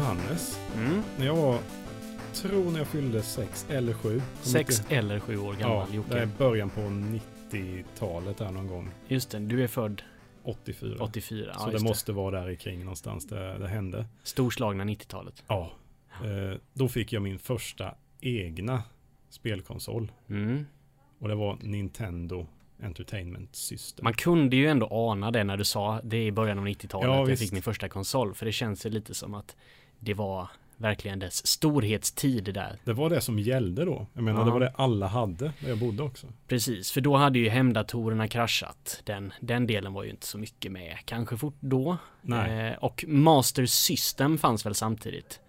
Du Hannes, Mm. när jag var, tror när jag fyllde sex eller sju. Sex eller sju år gammal Ja, det är början på 90-talet där någon gång. Just det, du är född 84. 84. Så Ja, det måste vara där kring någonstans det, det hände. Storslagna 90-talet. Ja. Eh, då fick jag min första egna spelkonsol. Mm. Och det var Nintendo Entertainment System. Man kunde ju ändå ana det när du sa det i början av 90-talet. Ja, jag fick min första konsol. För det känns ju lite som att det var verkligen dess storhetstid där. Det var det som gällde då. Jag menar, Ja. det var det alla hade där jag bodde också. Precis, för då hade ju hemdatorerna kraschat. Den, den delen var ju inte så mycket med kanske fort då. Eh, och Master System fanns väl samtidigt.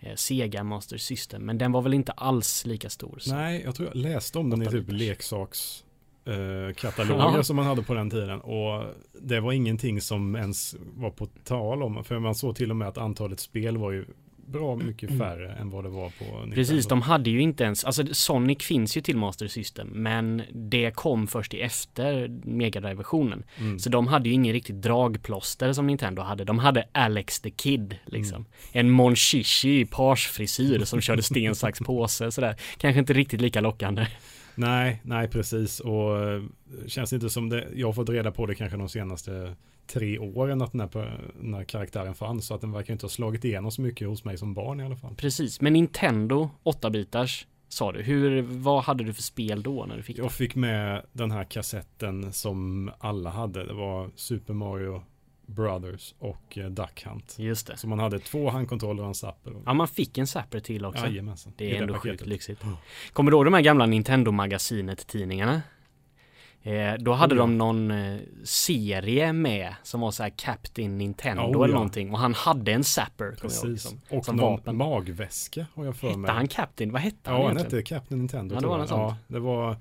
Eh, Sega Master System, men den var väl inte alls lika stor. Nej, jag tror jag läste om den i typ leksaks kataloger Ja. som man hade på den tiden och det var ingenting som ens var på tal om för man såg till och med att antalet spel var ju bra mycket färre än vad det var på Nintendo. Precis, de hade ju inte ens, alltså Sonic finns ju till Master System, men det kom först i efter Mega Drive-versionen. mm. Så de hade ju ingen riktigt dragplåster som Nintendo hade. De hade Alex the Kid, liksom. Mm. En Mon Chichi i parsfrisyr som körde sten, sax, påse sådär. Kanske inte riktigt lika lockande. Nej, nej precis och eh, känns inte som det, jag har fått reda på det kanske de senaste tre åren att den här, den här karaktären fanns så att den verkar inte ha slagit igenom så mycket hos mig som barn i alla fall. Precis, men Nintendo 8-bitars sa du. Hur, vad hade du för spel då när du fick det? Jag fick med den här kassetten som alla hade. Det var Super Mario Brothers och eh, Duck Hunt. Just det. Så man hade två handkontroller och en zapper. Ja, man fick en Zapper till också. Jajamensan. Det I är ändå paketet. sjukt lyxigt. Kommer du ihåg de här gamla Nintendo-magasinet-tidningarna? Eh, då hade Oh, de någon eh, serie med som var så här Captain Nintendo Oh, eller ja. någonting och han hade en Zapper kommer jag ihåg, Precis. som, Och som någon vapen. magväska har jag för mig. Hette han Captain? Vad hette han Ja, han egentligen? hette Captain Nintendo. Ja, det var något sånt. Ja, det var,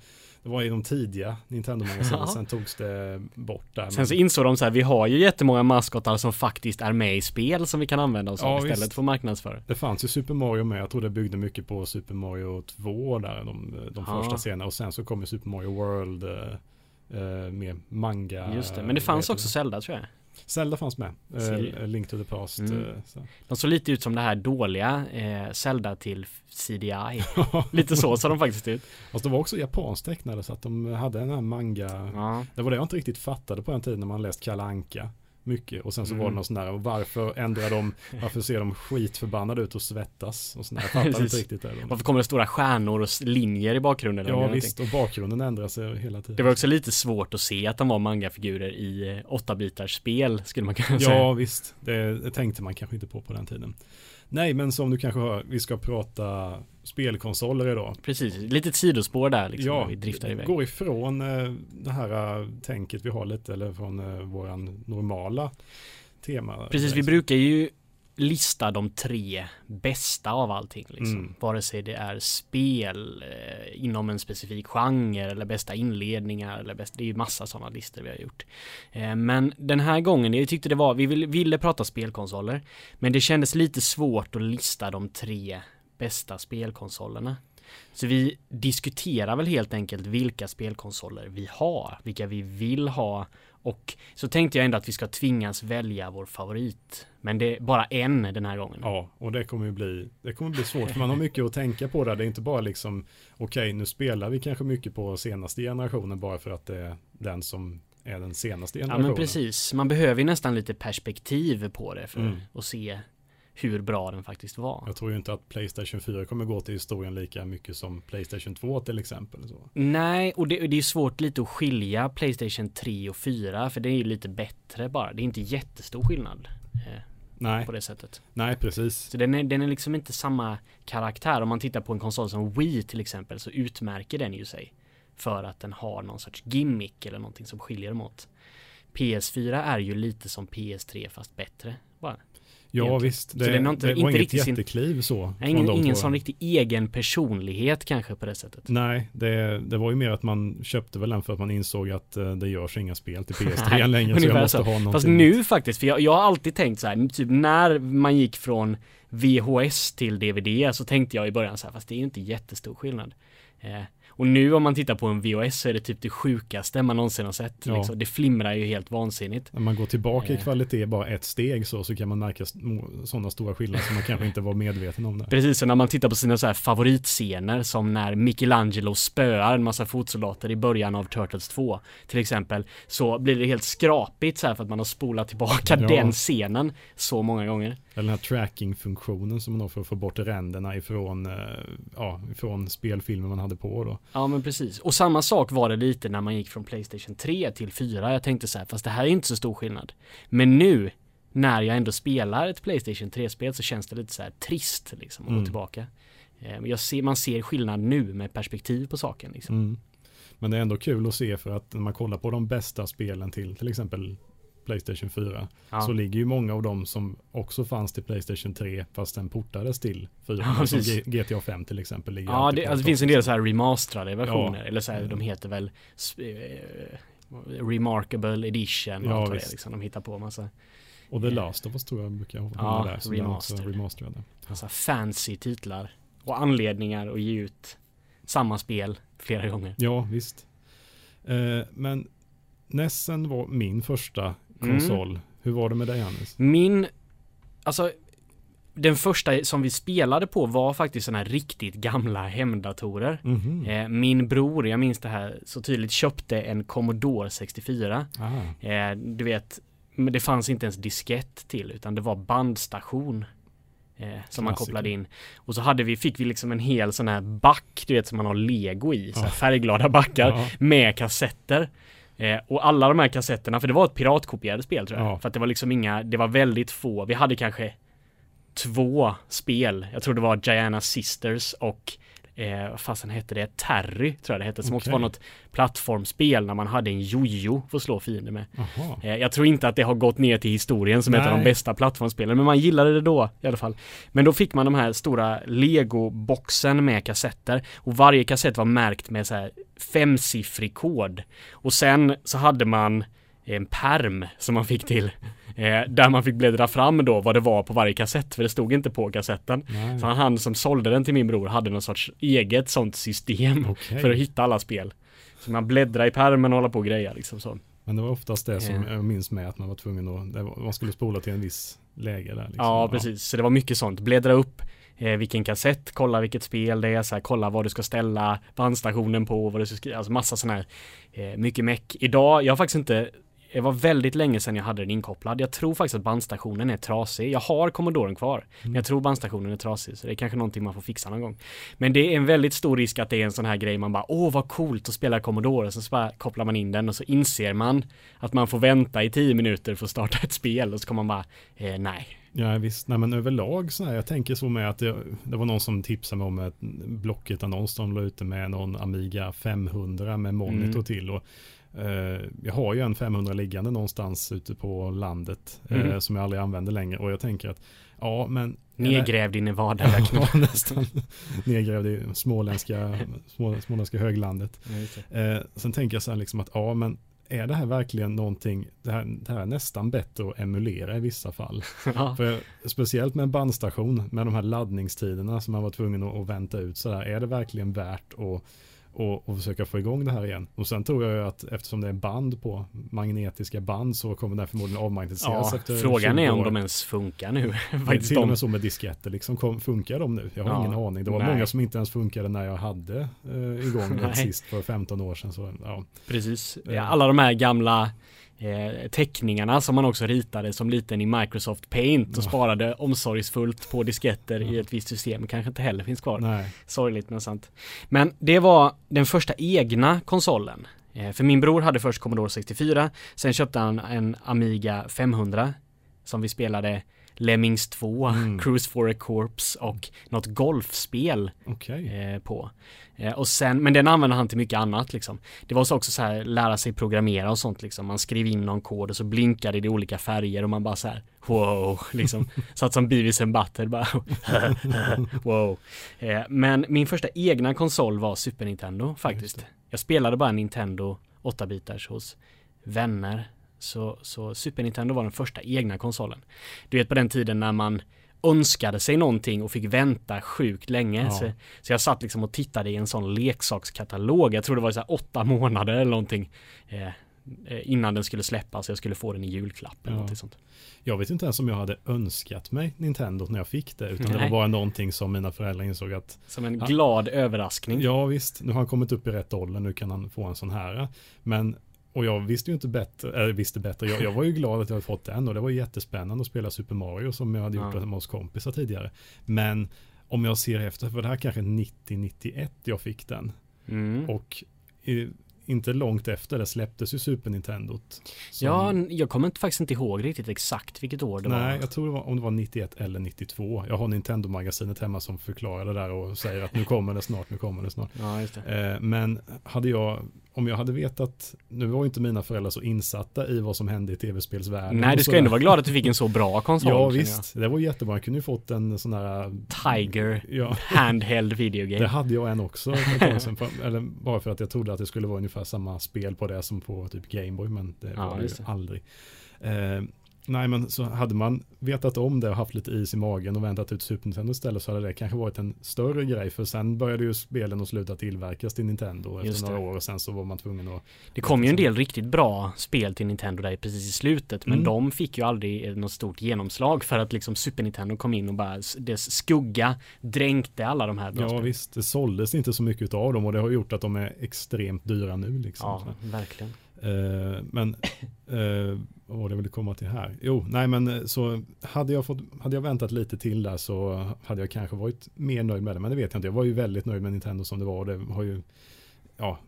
det var i de tidiga Nintendo-magasinen. Ja. Sen togs det bort där. Sen så insåg de så här, vi har ju jättemånga maskotar som faktiskt är med i spel som vi kan använda oss av Ja, istället visst. för marknadsföra. Det fanns ju Super Mario med. Jag tror det byggde mycket på Super Mario 2 där. De, de Ja. första scenerna. Och sen så kom ju Super Mario World eh, eh, med manga. Just det, men det fanns vad också Zelda tror jag. Zelda fanns med. Eh, Link to the Past. Mm. eh, så. De såg lite ut som det här dåliga eh, Zelda till CDI. lite så såg de faktiskt ut. Fast det var också japanskt tecknade så att de hade den här manga. Ja. Det var det jag inte riktigt fattade på den tiden när man läst Kalle Anka mycket och sen så var det Mm. någon sån där varför ändrar de, varför ser de skitförbannade ut och svettas och sån där. Jag fattade inte riktigt det. Varför kommer det stora stjärnor och linjer i bakgrunden? eller Ja visst, och bakgrunden ändrar sig hela tiden. Det var också lite svårt att se att de var mangafigurer i eh, 8-bitars spel skulle man kunna säga. Ja visst, det, det tänkte man kanske inte på på den tiden. Nej men som du kanske hör, vi ska prata spelkonsoler idag. Precis, litet sidospår där liksom ja, vi driftar iväg. går ifrån eh, det här eh, tänket vi har lite eller från eh, våran normala tema. Precis, vi brukar ju lista de tre bästa av allting liksom. Mm. Vare sig det är spel eh, inom en specifik genre eller bästa inledningar eller bäst, det är ju massa sådana listor vi har gjort. Eh, men den här gången, jag tyckte det var, vi ville, ville prata spelkonsoler, men det kändes lite svårt att lista de tre bästa spelkonsolerna. Så vi diskuterar väl helt enkelt vilka spelkonsoler vi har, vilka vi vill ha och så tänkte jag ändå att vi ska tvingas välja vår favorit. Men det är bara en den här gången. Ja, och det kommer ju bli, det kommer bli svårt för man har mycket att tänka på där. Det är inte bara liksom, okej nu spelar vi kanske mycket på senaste generationen bara för att det är den som är den senaste Ja generationen. men precis, man behöver ju nästan lite perspektiv på det för Mm. att se hur bra den faktiskt var. Jag tror ju inte att Playstation 4 kommer gå till historien lika mycket som Playstation 2 till exempel. Så. Nej, och det, det är svårt lite att skilja Playstation 3 och 4 för det är ju lite bättre bara. Det är inte jättestor skillnad eh, Nej, på det sättet. nej precis. Så den är, den är liksom inte samma karaktär. Om man tittar på en konsol som Wii till exempel så utmärker den ju sig för att den har någon sorts gimmick eller någonting som skiljer dem åt. PS4 är ju lite som PS3 fast bättre bara. Ja Egentligen. visst, det, Så har inte- det var inte inget riktigt jättekliv så. Ingen ingen sån riktig egen personlighet kanske på det sättet. Nej, det, det var ju mer att man köpte väl den för att man insåg att eh, det görs inga spel till PS3 Nej, längre så jag måste så. ha någonting. Fast nu faktiskt, för jag, jag har alltid tänkt så här, typ när man gick från VHS till DVD så tänkte jag i början så här, fast det är ju inte jättestor skillnad. Eh, Och nu om man tittar på en VHS så är det typ det sjukaste man någonsin har sett. Ja. Liksom. Det flimrar ju helt vansinnigt. När man går tillbaka i Eh. kvalitet bara ett steg så, så kan man märka sådana stora skillnader som man kanske inte var medveten om. Det. Precis, och när man tittar på sina så här favoritscener som när Michelangelo spöar en massa fotsoldater i början av Turtles 2 till exempel så blir det helt skrapigt så här för att man har spolat tillbaka Ja. den scenen så många gånger. Eller den här tracking-funktionen som man har för att få bort ränderna ifrån, eh, ja, ifrån spelfilmer man hade på då. Ja men precis. Och samma sak var det lite när man gick från Playstation 3 till 4. Jag tänkte så här, fast det här är inte så stor skillnad. Men nu när jag ändå spelar ett Playstation 3-spel så känns det lite så här trist liksom att Mm. gå tillbaka. Eh, Jag ser, man ser skillnad nu med perspektiv på saken liksom. Mm. Men det är ändå kul att se för att när man kollar på de bästa spelen till till exempel Playstation 4 Ja. så ligger ju många av dem som också fanns till Playstation 3 fast den portades till 4. Ja, som. G- GTA 5 till exempel. Ligger Ja, det, alltså, det finns en del så här remasterade versioner, eller så här, de heter väl eh, Remarkable Edition Ja, allt det liksom. De hittar på massa, Och The Last of Us tror jag brukar vara Ja, där. som remaster. remasterade. massa fancy titlar och anledningar att ge ut samma spel flera gånger. Ja, visst. Eh, men Nessen var min första Mm. konsol. Hur var det med dig Hannes? Min, alltså den första som vi spelade på var faktiskt sådana här riktigt gamla hemdatorer. Mhm. Eh, min bror, jag minns det här så tydligt, köpte en Commodore 64. Aha. Eh, du vet, men det fanns inte ens diskett till utan det var bandstation. Eh, som man Klassiker. kopplade in. Och så hade vi, fick vi liksom en hel sån här back, du vet som man har lego i, så här Ja. färgglada backar Ja. med kassetter. Eh, och alla de här kassetterna, för det var ett piratkopierat spel tror jag. Ja. För att det var liksom inga, det var väldigt få, vi hade kanske två spel. Jag tror det var Giana Sisters och eh, vad fasen hette det? Terry tror jag det hette. Som också Okej. var något plattformsspel när man hade en jojo för att slå fiender med. Eh, Jag tror inte att det har gått ner till historien som ett av de Nej. bästa plattformsspelen, men man gillade det då i alla fall. Men då fick man de här stora Lego-boxen med kassetter och varje kassett var märkt med så här femsiffrig kod. Och sen så hade man en perm som man fick till eh, där man fick bläddra fram då vad det var på varje kassett för det stod inte på kassetten. Nej. Så han som sålde den till min bror hade någon sorts eget sånt system Okej. för att hitta alla spel. Så man bläddrar i permen och hålla på och greja liksom så. Men det var oftast det som Ja. jag minns med att man var tvungen att, man skulle spola till en viss läge där. Liksom. Ja, precis. Så det var mycket sånt. Bläddra upp eh, vilken kassett, kolla vilket spel det är, så här, kolla vad du ska ställa bandstationen på, vad du ska skriva, alltså massa sån här, eh, mycket meck. Idag, jag har faktiskt inte, det var väldigt länge sedan jag hade den inkopplad. Jag tror faktiskt att bandstationen är trasig. Jag har Commodoren kvar, men jag tror bandstationen är trasig, så det är kanske någonting man får fixa någon gång. Men det är en väldigt stor risk att det är en sån här grej man bara, åh vad coolt att spela Commodore, så bara kopplar man in den och så inser man att man får vänta i tio minuter för att starta ett spel och så kommer man bara, eh, nej, Ja visst, nej men överlag så här, jag tänker så med att det, det var någon som tipsade mig om ett Blocket-annons de la ute med någon Amiga 500 med monitor Mm. till och eh, jag har ju en 500 liggande någonstans ute på landet eh, Mhm. som jag aldrig använder längre och jag tänker att ja men Nedgrävd in i Vardagsöknen. Ja, nästan nedgrävd i småländska, små, småländska höglandet. Eh, sen tänker jag så här liksom att ja men är det här verkligen någonting, det här, det här är nästan bättre att emulera i vissa fall. ja. För speciellt med en bandstation med de här laddningstiderna som man var tvungen att, att vänta ut sådär, är det verkligen värt att och, och försöka få igång det här igen. Och sen tror jag ju att eftersom det är band på magnetiska band så kommer det här förmodligen avmagnetiseras ja, efter frågan 20 är om år. de ens funkar nu. Det är Faktiskt till och med så med disketter, liksom, kom, funkar de nu? Jag har Ja, ingen aning. Det var nej. många som inte ens funkade när jag hade eh, igång det sist för 15 år sedan. Så, ja. Precis. Eh. Alla de här gamla eh, teckningarna som man också ritade som liten i Microsoft Paint och sparade omsorgsfullt på disketter i ett visst system kanske inte heller finns kvar. Nej, Sorgligt men sant. Men det var den första egna konsolen. Eh, För min bror hade först Commodore 64, sen köpte han en Amiga 500 som vi spelade Lemmings 2, Mm. Cruise for a Corps och något golfspel okej. eh, på. Eh, och sen, men den använde han till mycket annat liksom. Det var så också så här, lära sig programmera och sånt liksom. Man skrev in någon kod och så blinkade det i olika färger och man bara så här, wow, liksom. Satt som Beavis and Butthead bara, wow. Eh, men min första egna konsol var Super Nintendo faktiskt. Jag spelade bara Nintendo 8-bitars hos vänner. Så, så Super Nintendo var den första egna konsolen. Du vet på den tiden när man önskade sig någonting och fick vänta sjukt länge. Ja. Så, så jag satt liksom och tittade i en sån leksakskatalog. Jag tror det var så åtta månader eller någonting. Eh, eh, innan den skulle släppas. Jag skulle få den i julklapp eller Ja. något sånt. Jag vet inte ens om jag hade önskat mig Nintendo när jag fick det. Utan det var Nej. bara någonting som mina föräldrar insåg att Som en glad överraskning. ja visst, nu har han kommit upp i rätt ålder, nu kan han få en sån här. Men och jag visste ju inte bättre, eller visste bättre, jag, jag var ju glad att jag hade fått den och det var jättespännande att spela Super Mario som jag hade gjort Ja. med oss kompisar tidigare. Men om jag ser efter, för det här kanske 90-91 jag fick den. Mm. Och i, inte långt efter det släpptes ju Super Nintendo. Ja, jag kommer inte, faktiskt inte ihåg riktigt exakt vilket år det Nej, var. jag tror det var, om det var 91 eller 92. Jag har Nintendo-magasinet hemma som förklarar det där och säger att nu kommer det snart, nu kommer det snart. Ja, det. Eh, men hade jag, om jag hade vetat, nu var ju inte mina föräldrar så insatta i vad som hände i tv-spelsvärlden. Nej, du ska ändå vara glad att du fick en så bra konsol. Ja, visst. Det var jättebra. Jag kunde ju fått en sån här, jag. Tiger ja, Handheld Video det hade jag en också Eller bara för att jag trodde att det skulle vara ungefär samma spel på det som på typ Gameboy, men det Ja, var det ju aldrig. Eh, nej, men så hade man vetat om det och haft lite is i magen och väntat ut Super Nintendo istället så hade det kanske varit en större grej. För sen började ju spelen att sluta tillverkas till Nintendo Just efter några det. år och sen så var man tvungen att Det kom ju en del riktigt bra spel till Nintendo där precis i slutet men Mm. de fick ju aldrig eh, något stort genomslag för att liksom Super Nintendo kom in och bara dess skugga dränkte alla de här bra Ja spelen. visst, det såldes inte så mycket av dem och det har gjort att de är extremt dyra nu liksom. Ja, verkligen. Eh, men eh, vad var det jag ville komma till här? Jo, nej men eh, så hade jag, fått, hade jag väntat lite till där så hade jag kanske varit mer nöjd med det. Men det vet jag inte. Jag var ju väldigt nöjd med Nintendo som det var. Det har ju, ja,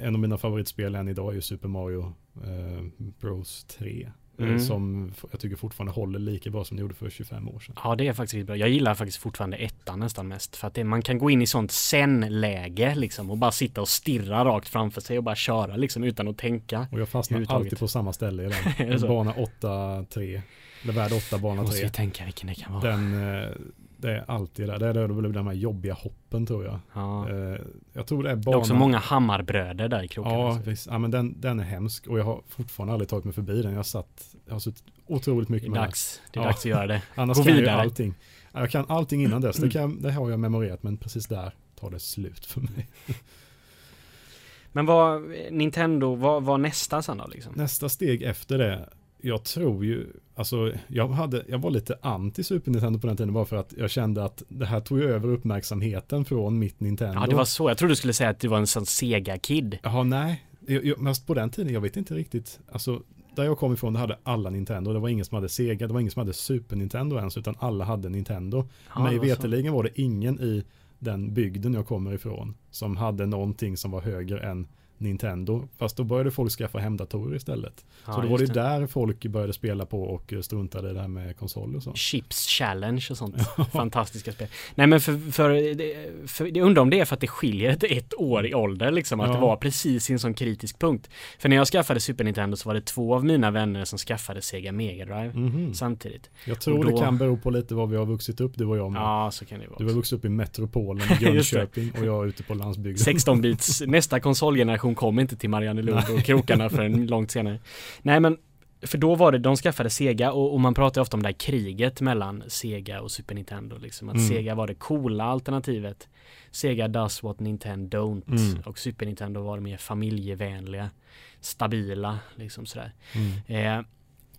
en av mina favoritspel än idag är ju Super Mario eh, Bros 3 eh, Mm. Som jag tycker fortfarande håller lika bra som det gjorde för 25 år sedan. Ja, det är faktiskt bra. Jag gillar faktiskt fortfarande ettan nästan mest för att det, man kan gå in i sånt zen-läge liksom och bara sitta och stirra rakt framför sig och bara köra liksom utan att tänka. Och jag fastnar alltid på samma ställe i den. bana 8-3. Eller värld 8, bana Måste 3. vi tänka vilken det kan vara. Den, eh, det är alltid där. Det är då det blir de här jobbiga hoppen tror jag. Ja. Eh, jag tror det är Det är också många hammarbröder där i krokarna. Ja, visst. ja men den, den är hemsk och jag har fortfarande aldrig tagit mig förbi den. Jag har satt, jag har suttit otroligt Det mycket är med dags. Det är Ja. dags att göra det. Annars Gå kan jag vidare. allting. Ja, Jag kan allting innan dess. Det, kan, det har jag memorerat men precis där tar det slut för mig. Men vad, Nintendo, vad var nästa sen då liksom? Nästa steg efter det, jag tror ju, alltså jag, hade, jag var lite anti Super Nintendo på den tiden bara för att jag kände att det här tog över uppmärksamheten från mitt Nintendo. Ja, det var så. Jag trodde du skulle säga att du var en sån Sega-kid. Jaha, nej. Jag, jag, men på den tiden, jag vet inte riktigt. Alltså, där jag kom ifrån, det hade alla Nintendo. Det var ingen som hade Sega, det var ingen som hade Super Nintendo ens, utan alla hade Nintendo. Ja, Mig veterligen var det ingen i den bygden jag kommer ifrån som hade någonting som var högre än Nintendo. Fast då började folk skaffa hemdatorer istället. Ja, så då var det just där folk började spela på och struntade i det här med konsoler och så. Chips Challenge och sånt. Fantastiska spel. Nej men för, för, det- för, jag undrar om det är för att det skiljer ett, ett år i ålder liksom. Att Ja. det var precis i en sån kritisk punkt. För när jag skaffade Super Nintendo så var det två av mina vänner som skaffade Sega Mega Drive Mhm. samtidigt. Jag tror då- det kan bero på lite vad vi har vuxit upp, du och jag med. Ja, så kan det Du vara. har vuxit upp i metropolen i det. Jönköping och jag är ute på landsbygden. 16-bits, nästa konsolgeneration kom inte till Mariannelund och krokarna förrän långt senare. Nej men, för då var det, de skaffade Sega och, och man pratar ofta om det här kriget mellan Sega och Super Nintendo liksom. Att Mm. Sega var det coola alternativet. Sega does what Nintendo don't. Mm. Och Super Nintendo var det mer familjevänliga, stabila, liksom sådär. Mm. Eh,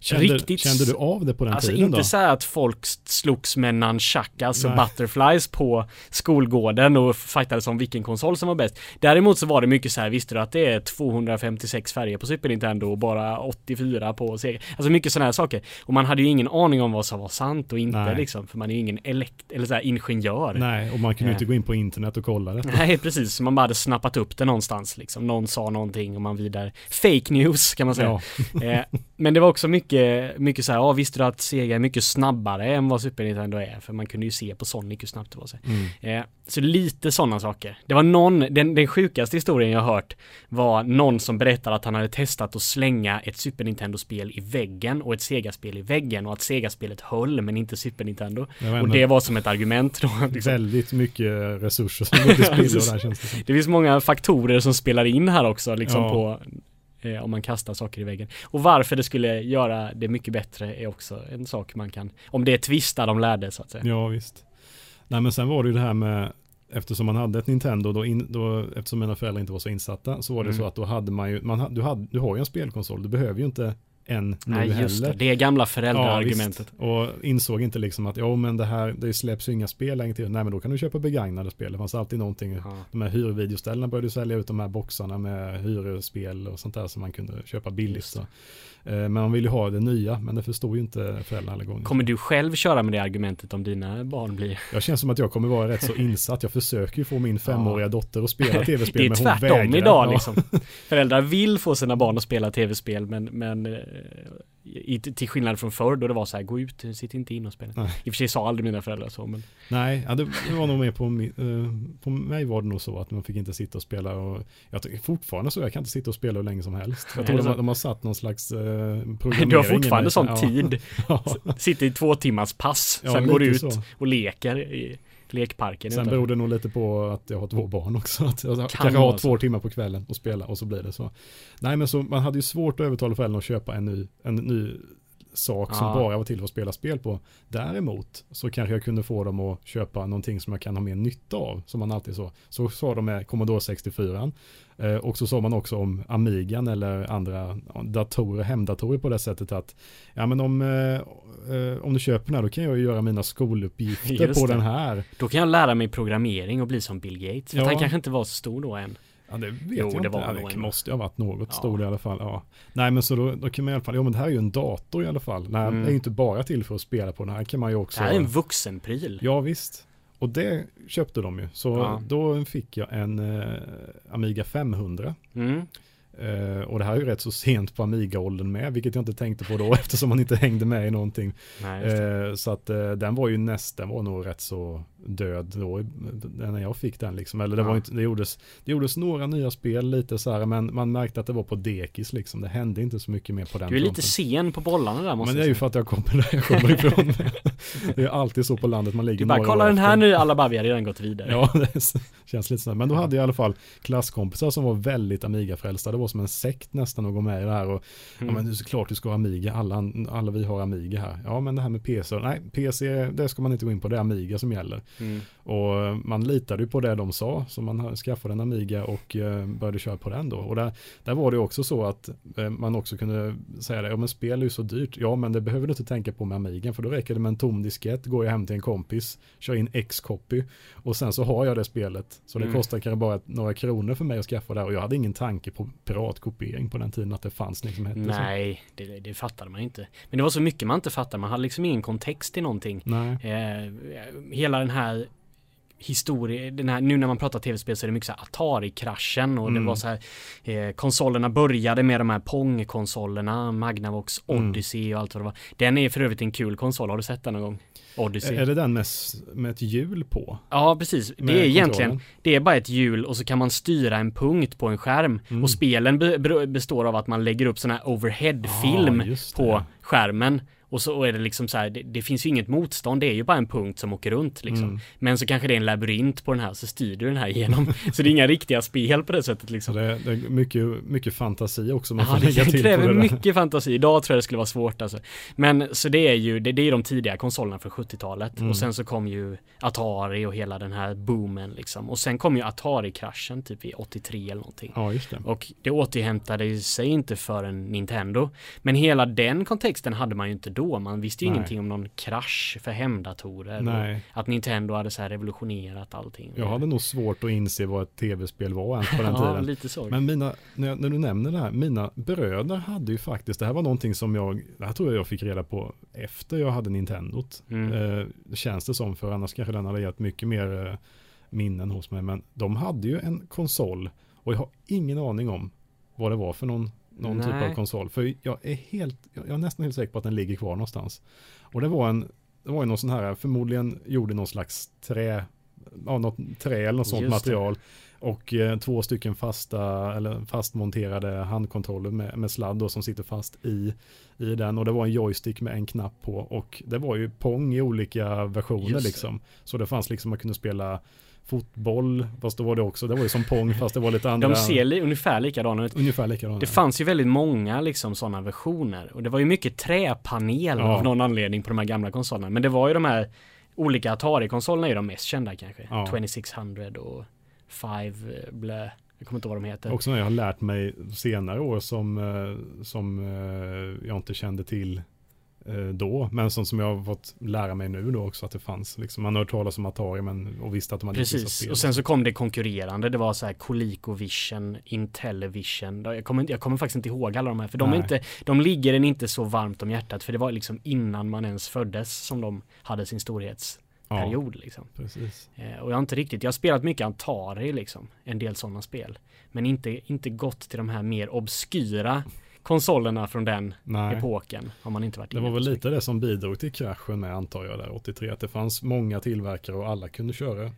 Kände, Riktigt- kände du av det på den alltså tiden inte då? så här att folk slogs med nunchakas och Nej. butterflies på skolgården och fightades om vilken konsol som var bäst. Däremot så var det mycket så här, visste du att det är 256 färger på Super Nintendo och bara 84 på Sega? Alltså mycket sådana här saker. Och man hade ju ingen aning om vad som var sant och inte Nej. liksom, för man är ju ingen elekt eller så här ingenjör. Nej, och man kunde ju Eh. inte gå in på internet och kolla det. Nej precis, så man bara hade snappat upp det någonstans liksom. Någon sa någonting och man vidare. Fake news kan man säga. Ja, Eh, men det var också mycket, mycket så här, ja visste du att Sega är mycket snabbare än vad Super Nintendo är? För man kunde ju se på Sonic hur snabbt det var. Så, mm. eh, så lite sådana saker. Det var någon, den, den sjukaste historien jag hört var någon som berättade att han hade testat att slänga ett Super Nintendo-spel i väggen och ett Sega-spel i väggen och att Sega-spelet höll men inte Super Nintendo. Och det var som ett argument då. Liksom. väldigt mycket resurser som går till spillo där känns det som. Det finns många faktorer som spelar in här också liksom Ja. på eh, om man kastar saker i väggen. Och varför det skulle göra det mycket bättre är också en sak man kan, om det är tvistar de lärde så att säga. Ja, visst. Nej, men sen var det ju det här med eftersom man hade ett Nintendo, då, in, då eftersom mina föräldrar inte var så insatta, så var det Mm. så att då hade man ju, man, du, hade, du har ju en spelkonsol, du behöver ju inte en nu Nej just heller. det, det är gamla Ja, föräldraargumentet. visst. och insåg inte liksom att, ja men det här, det släpps ju inga spel längre till. Nej men då kan du köpa begagnade spel. Det fanns alltid någonting. Ja. De här hyrvideoställena började sälja ut de här boxarna med hyrspel och sånt där som man kunde köpa billigt. Eh, Men man ville ju ha det nya, men det förstod ju inte föräldrarna alla gånger. Kommer du själv köra med det argumentet om dina barn blir? Jag känner som att jag kommer vara rätt så insatt. Jag försöker ju få min femåriga dotter att spela tv-spel, Det är men hon tvärtom vägrar. idag Ja. liksom. Föräldrar vill få sina barn att spela tv-spel men, men eh, i, till skillnad från förr då det var så här, gå ut, sitt inte in och spela. Nej. I och för sig sa aldrig mina föräldrar så men Nej, ja, det, det var nog mer på, eh, på mig var det nog så att man fick inte sitta och spela och jag fortfarande så, jag kan inte sitta och spela hur länge som helst. Jag Nej, tror är de, de har satt någon slags eh, programmering du har fortfarande sån Ja. tid. Sitter i två timmars pass, Ja, sen går du ut så. och leker i lekparken. Sen beror det nog lite på att jag har två barn också. Att jag Kan kanske har så. två timmar på kvällen och spela och så blir det så. Nej men så man hade ju svårt att övertala föräldrarna att köpa en ny, en ny sak som Ja. bara var till för att spela spel på. Däremot så kanske jag kunde få dem att köpa någonting som jag kan ha mer nytta av, som man alltid sa. Så sa de med Commodore 64. Eh, och så sa man också om Amigan eller andra datorer, hemdatorer på det sättet att ja men om, eh, eh, om du köper den här då kan jag ju göra mina skoluppgifter Just på det. den här. Då kan jag lära mig programmering och bli som Bill Gates. För Ja. han kanske inte var så stor då än. Ja det vet Jo, jag det inte. var ja, det måste ju ha varit något Ja. stor i alla fall. Ja. Nej men så då, då kan man i alla fall, ja men det här är ju en dator i alla fall. Nej, Mm. det är ju inte bara till för att spela på den här kan man ju Det också. här är en vuxenpryl. Ja visst. Och det köpte de ju. Så Ja. då fick jag en eh, Amiga 500. Mm. Eh, och det här är ju rätt så sent på Amiga-åldern med, vilket jag inte tänkte på då eftersom man inte hängde med i någonting. Nej. Eh, så att eh, den var ju nästan, var nog rätt så död då, när jag fick den liksom. Eller det, Ja. var inte, det, gjordes, det gjordes några nya spel lite så här, men man märkte att det var på dekis liksom. Det hände inte så mycket mer på den Du är lite sen på bollarna där måste Men det är jag ju säga. för att jag kommer där jag kommer ifrån. det är alltid så på landet, man ligger Du bara, kolla den här efter. nu, alla bara, vi har redan gått vidare. Ja, det känns lite så. Men då hade jag i alla fall klasskompisar som var väldigt Amiga-frälsta. Det var som en sekt nästan att gå med i det här. Och, Mm. Ja men det är såklart du ska ha Amiga, alla, alla vi har Amiga här. Ja men det här med PC, nej PC det ska man inte gå in på, det är Amiga som gäller. Mm. Och man litade ju på det de sa, så man skaffade en Amiga och eh, började köra på den då. Och där, där var det också så att eh, man också kunde säga det, ja men spel är ju så dyrt, ja men det behöver du inte tänka på med Amiga, för då räcker det med en tom diskett, går jag hem till en kompis, kör in X-copy och sen så har jag det spelet. Så det Mm. kostar kanske bara några kronor för mig att skaffa det här och jag hade ingen tanke på piratkopiering på den tiden att det fanns liksom hette så. Nej, det, det fattade man inte. Men det var så mycket man inte fattade, man hade liksom ingen kontext i någonting. Nej. Eh, hela den här historia, den här, nu när man pratar tv-spel så är det mycket så här Atari-kraschen och det Mm. var så här eh, konsolerna började med de här Pong-konsolerna, Magnavox, Mm. Odyssey och allt vad det var. Den är för övrigt en kul konsol, har du sett den någon gång? Odyssey. Är det den med, med ett hjul på? Ja, precis. Det är egentligen, kontrollen? det är bara ett hjul och så kan man styra en punkt på en skärm. Mm. Och spelen be, be, består av att man lägger upp sån här overhead-film det. på skärmen. Och så är det liksom så här, det, det finns ju inget motstånd, det är ju bara en punkt som åker runt liksom. Mm. Men så kanske det är en labyrint på den här, så styr du den här igenom. så det är inga riktiga spel på det sättet liksom. det, det är mycket, mycket fantasi också man Ja, får lägga det till på kräver det där. mycket fantasi. Idag tror jag det skulle vara svårt alltså. Men så det är ju, det, det är de tidiga konsolerna från 70-talet. Mm. Och sen så kom ju Atari och hela den här boomen liksom. Och sen kom ju Atari-kraschen typ i 83 eller någonting. Ja, just det. Och det återhämtade sig inte för en Nintendo. Men hela den kontexten hade man ju inte då. Man visste ju Nej. ingenting om någon krasch för hemdatorer. Nej, att Nintendo hade så här revolutionerat allting. jag hade nog svårt att inse vad ett tv-spel var ens på den ja, tiden. lite så. Men mina, när, jag- när du nämner det här, mina bröder hade ju faktiskt, det här var någonting som jag, det här tror jag jag fick reda på efter jag hade Nintendot. Mm. Eh, känns det som, för annars kanske den hade gett mycket mer eh, minnen hos mig. Men de hade ju en konsol och jag har ingen aning om vad det var för någon, någon typ Nej. av konsol. För jag är helt, jag är nästan helt säker på att den ligger kvar någonstans. Och det var en, det var ju någon sån här, förmodligen gjorde någon slags trä ja, något trä eller något sånt Just det. material. Och eh, två stycken fasta eller fastmonterade handkontroller med, med sladd då, som sitter fast i, i den. Och det var en joystick med en knapp på. Och det var ju Pong i olika versioner Just det. liksom. Så det fanns liksom, man kunde spela fotboll, fast då var det också, det var ju som Pong fast det var lite andra. De ser li- ungefär likadana ut. Ungefär likadana. Det fanns ju väldigt många liksom sådana versioner och det var ju mycket träpanel Ja. av någon anledning på de här gamla konsolerna. Men det var ju de här olika Atari-konsolerna är ju de mest kända kanske. Ja. 2600 och 5 blö. Jag kommer inte ihåg vad de heter. Också när jag har lärt mig senare år som, eh, som eh, jag inte kände till eh, då. Men som, som jag har fått lära mig nu då också att det fanns. Liksom, man har hört talas om Atari men, och visste att de hade Precis, och sen så kom det konkurrerande. Det var så här ColecoVision, Intellivision. Jag kommer, jag kommer faktiskt inte ihåg alla de här. För de, är inte, de ligger en inte så varmt om hjärtat. För det var liksom innan man ens föddes som de hade sin storhetsperiod. ja, Liksom. precis. Eh, och jag har inte riktigt, jag har spelat mycket Atari liksom. En del sådana spel. Men inte, inte gått till de här mer obskyra konsolerna från den Nej. epoken. Har man inte varit Det var väl så lite det som bidrog till kraschen med antar jag där 83. Att det fanns många tillverkare och alla kunde köra.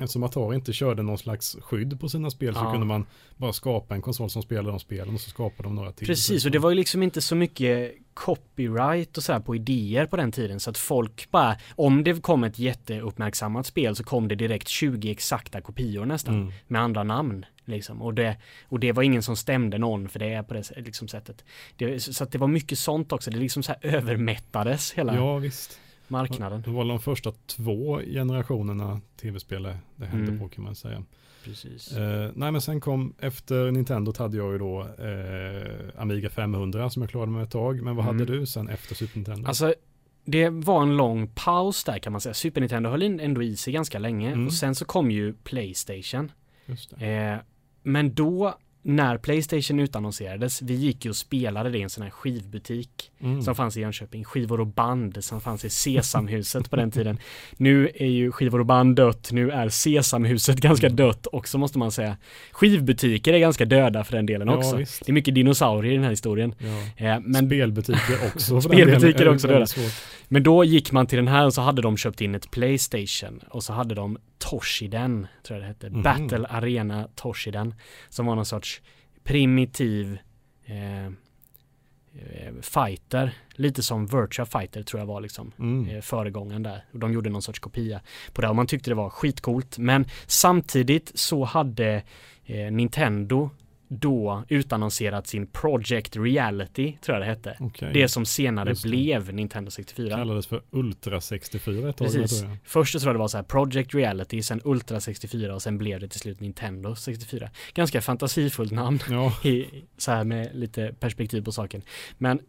Eftersom Atari inte körde någon slags skydd på sina spel så Ja. kunde man bara skapa en konsol som spelade de spelen och så skapade de några till. Precis, och det var ju liksom inte så mycket copyright och så här på idéer på den tiden så att folk bara, om det kom ett jätteuppmärksammat spel så kom det direkt 20 exakta kopior nästan Mm. med andra namn liksom och det, och det var ingen som stämde någon för det är på det liksom, sättet. Det, så att det var mycket sånt också, det liksom så här övermättades hela Ja visst. marknaden. Det var de första två generationerna tv-spel det hände Mm. på kan man säga. Precis. Eh, nej men sen kom, efter Nintendo hade jag ju då eh, Amiga 500 som jag klarade med ett tag. Men vad Mm. hade du sen efter Super Nintendo? Alltså det var en lång paus där kan man säga. Super Nintendo höll ändå i sig ganska länge Mm. och sen så kom ju Playstation. Eh, men då när Playstation utannonserades, vi gick ju och spelade det i en sån här skivbutik Mm. som fanns i Jönköping. Skivor och band som fanns i Sesamhuset på den tiden. Nu är ju skivor och band dött, nu är Sesamhuset ganska Mm. dött också måste man säga. Skivbutiker är ganska döda för den delen Ja, också. visst. Det är mycket dinosaurier i den här historien. Ja. Eh, men Spelbutiker också. Spelbutiker är också, svårt. Men då gick man till den här och så hade de köpt in ett Playstation och så hade de Toshiden, tror jag det hette, Mhm. Battle Arena Toshiden, som var någon sorts primitiv eh, eh, fighter, lite som Virtua Fighter tror jag var liksom Mm. eh, föregångaren där. Och de gjorde någon sorts kopia på det och man tyckte det var skitcoolt. Men samtidigt så hade eh, Nintendo då utannonserat sin Project Reality, tror jag det hette. Okej. Det som senare det. blev Nintendo 64. kallades för Ultra 64 ett tag. Precis. tror jag. Först så tror jag det var så här Project Reality, sen Ultra 64 och sen blev det till slut Nintendo 64. Ganska fantasifullt namn Ja, i, så här med lite perspektiv på saken. Men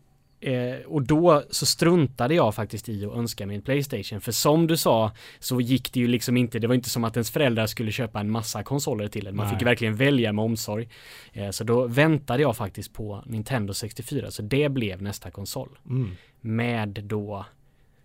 eh, och då så struntade jag faktiskt i att önska mig en Playstation. För som du sa så gick det ju liksom inte, det var inte som att ens föräldrar skulle köpa en massa konsoler till en. Man Nej. fick ju verkligen välja med omsorg. Eh, så då väntade jag faktiskt på Nintendo 64, så det blev nästa konsol mm. med då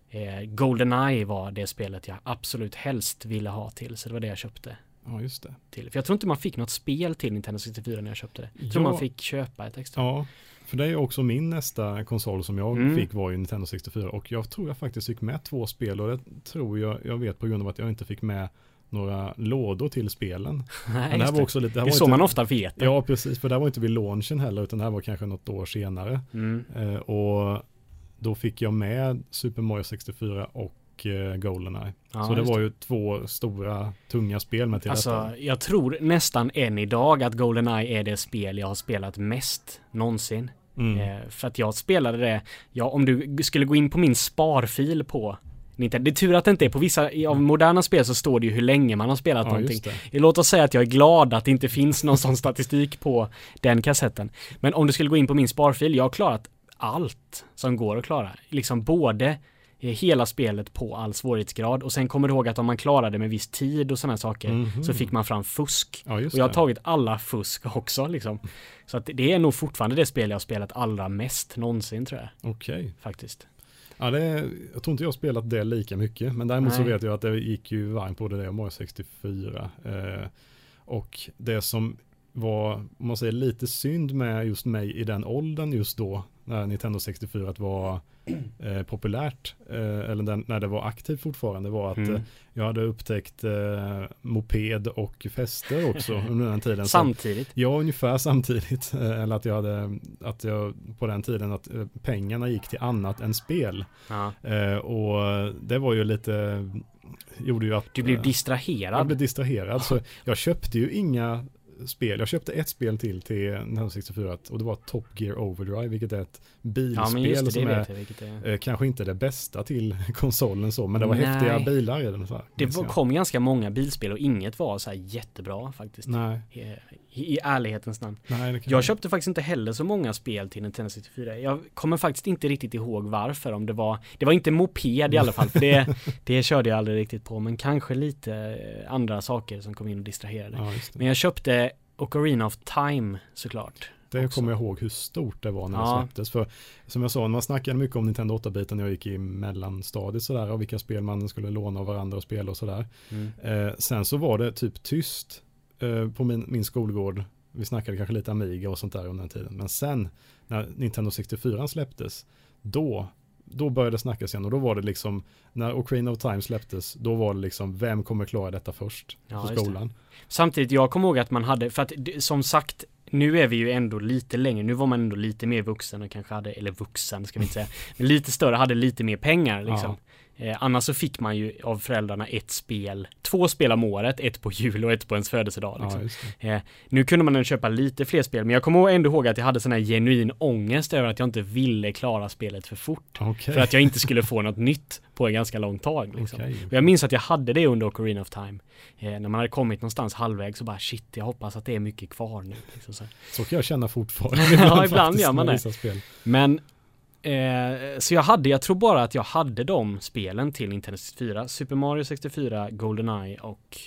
eh, Goldeneye var det spelet jag absolut helst ville ha till. Så det var det jag köpte ja just det. till. För jag tror inte man fick något spel till Nintendo 64 när jag köpte det. Jag tror Ja. man fick köpa ett extra. Ja, för det är också min nästa konsol som jag Mm. fick var ju Nintendo 64 och jag tror jag faktiskt fick med två spel och det tror jag jag vet på grund av att jag inte fick med några lådor till spelen. Nej, Men det här var det. också lite, det det här är var så inte, man ofta vet det. Ja, precis, för det här var inte vid launchen heller utan det här var kanske något år senare. Mm. Eh, och då fick jag med Super Mario 64 och eh, Goldeneye. Ja, så det var ju två stora, tunga spel med till Alltså, detta. jag tror nästan än idag att Goldeneye är det spel jag har spelat mest någonsin. Mm. Eh, för att jag spelade det, ja om du skulle gå in på min sparfil på Nintendo, det är tur att det inte är på vissa i- av moderna spel så står det ju hur länge man har spelat Ja, någonting. det. Låt oss säga att jag är glad att det inte finns någon sån statistik på den kassetten. Men om du skulle gå in på min sparfil, jag har klarat allt som går att klara. Liksom både eh, hela spelet på all svårighetsgrad och sen kommer du ihåg att om man klarade med viss tid och sådana saker Mhm. så fick man fram fusk. Ja, Och jag har det. tagit alla fusk också liksom. Så att det är nog fortfarande det spel jag har spelat allra mest någonsin tror jag Okej. faktiskt. Ja, det jag tror inte jag har spelat det lika mycket. Men däremot så Nej. vet jag att det gick ju varmt både det och Mario 64. Eh, och det som var, om man säger lite synd med just mig i den åldern just då, när Nintendo 64 var eh, populärt, eh, eller den, när det var aktivt fortfarande, var att Mm. eh, jag hade upptäckt eh, moped och fester också under den tiden. Så- Samtidigt. Ja, ungefär samtidigt. eh, Eller att jag hade, att jag på den tiden att eh, pengarna gick till annat än spel. Ja. Och det var ju lite, gjorde ju att Du blev distraherad. jag blev distraherad. Så jag köpte ju inga spel. Jag köpte ett spel till till Nintendo 64 och det var Top Gear Overdrive, vilket är ett ja bilspel det, det som är jag är. eh, kanske inte det bästa till konsolen så, men det var Nej. häftiga bilar i den. Så här, Det var, kom ganska många bilspel och inget var så här jättebra faktiskt. Nej, I, I ärlighetens namn. nej. Jag köpte faktiskt inte heller så många spel till Nintendo 64. Jag kommer faktiskt inte riktigt ihåg varför. Om det var, det var inte moped i alla fall, för det, det körde jag aldrig riktigt på. Men kanske lite andra saker som kom in och distraherade. Ja. Men jag köpte Ocarina of Time såklart. Det också. kommer jag ihåg hur stort det var när det Ja. släpptes. För som jag sa, man snackade mycket om Nintendo 8-biten när jag gick i mellanstadiet sådär och vilka spel man skulle låna av varandra och spela och sådär. Mm. Eh, sen så var det typ tyst eh, på min, min skolgård. Vi snackade kanske lite Amiga och sånt där under den tiden. Men sen när Nintendo 64 släpptes, då, då började det snackas igen och då var det liksom, när Ocarina of Time släpptes, då var det liksom, vem kommer klara detta först Ja, på skolan? Samtidigt, jag kommer ihåg att man hade, för att som sagt, nu är vi ju ändå lite längre, nu var man ändå lite mer vuxen och kanske hade, eller vuxen ska vi inte säga, men lite större, hade lite mer pengar liksom. Eh, annars så fick man ju av föräldrarna ett spel, två spel om året, ett på jul och ett på ens födelsedag. Liksom. Ja. Eh, nu kunde man köpa lite fler spel, men jag kommer ändå ihåg att jag hade sån här genuin ångest över att jag inte ville klara spelet för fort. Okej. För att jag inte skulle få något nytt på en ganska lång tag. Liksom. Okej. Och jag minns att jag hade det under Ocarina of Time. Eh, när man hade kommit någonstans halvvägs så bara shit, jag hoppas att det är mycket kvar nu. Liksom så. kan jag känna fortfarande. Ja, ibland gör man det. Men eh, så jag hade, jag tror bara att jag hade de spelen till Nintendo 64. Super Mario 64, Goldeneye och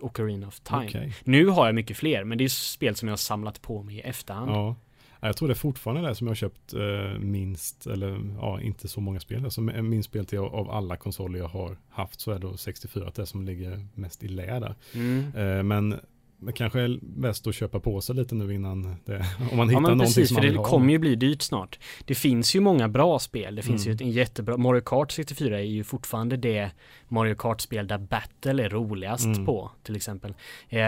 Ocarina of Time. Okej. Nu har jag mycket fler, men det är spel som jag har samlat på mig i efterhand. Ja. Ja, Jag tror det är fortfarande det som jag har köpt eh, minst, eller ja, inte så många spel. Alltså spel till av alla konsoler jag har haft så är då 64 det som ligger mest i lä där. Mm. Eh, men det kanske är bäst att köpa på sig lite nu innan det, om man hittar Ja men någonting precis, som för man vill det ha. kommer ju bli dyrt snart. Det finns ju många bra spel. Det finns Mm. ju ett en jättebra, Mario Kart 64 är ju fortfarande det Mario Kart-spel där Battle är roligast Mm. på, till exempel. Eh,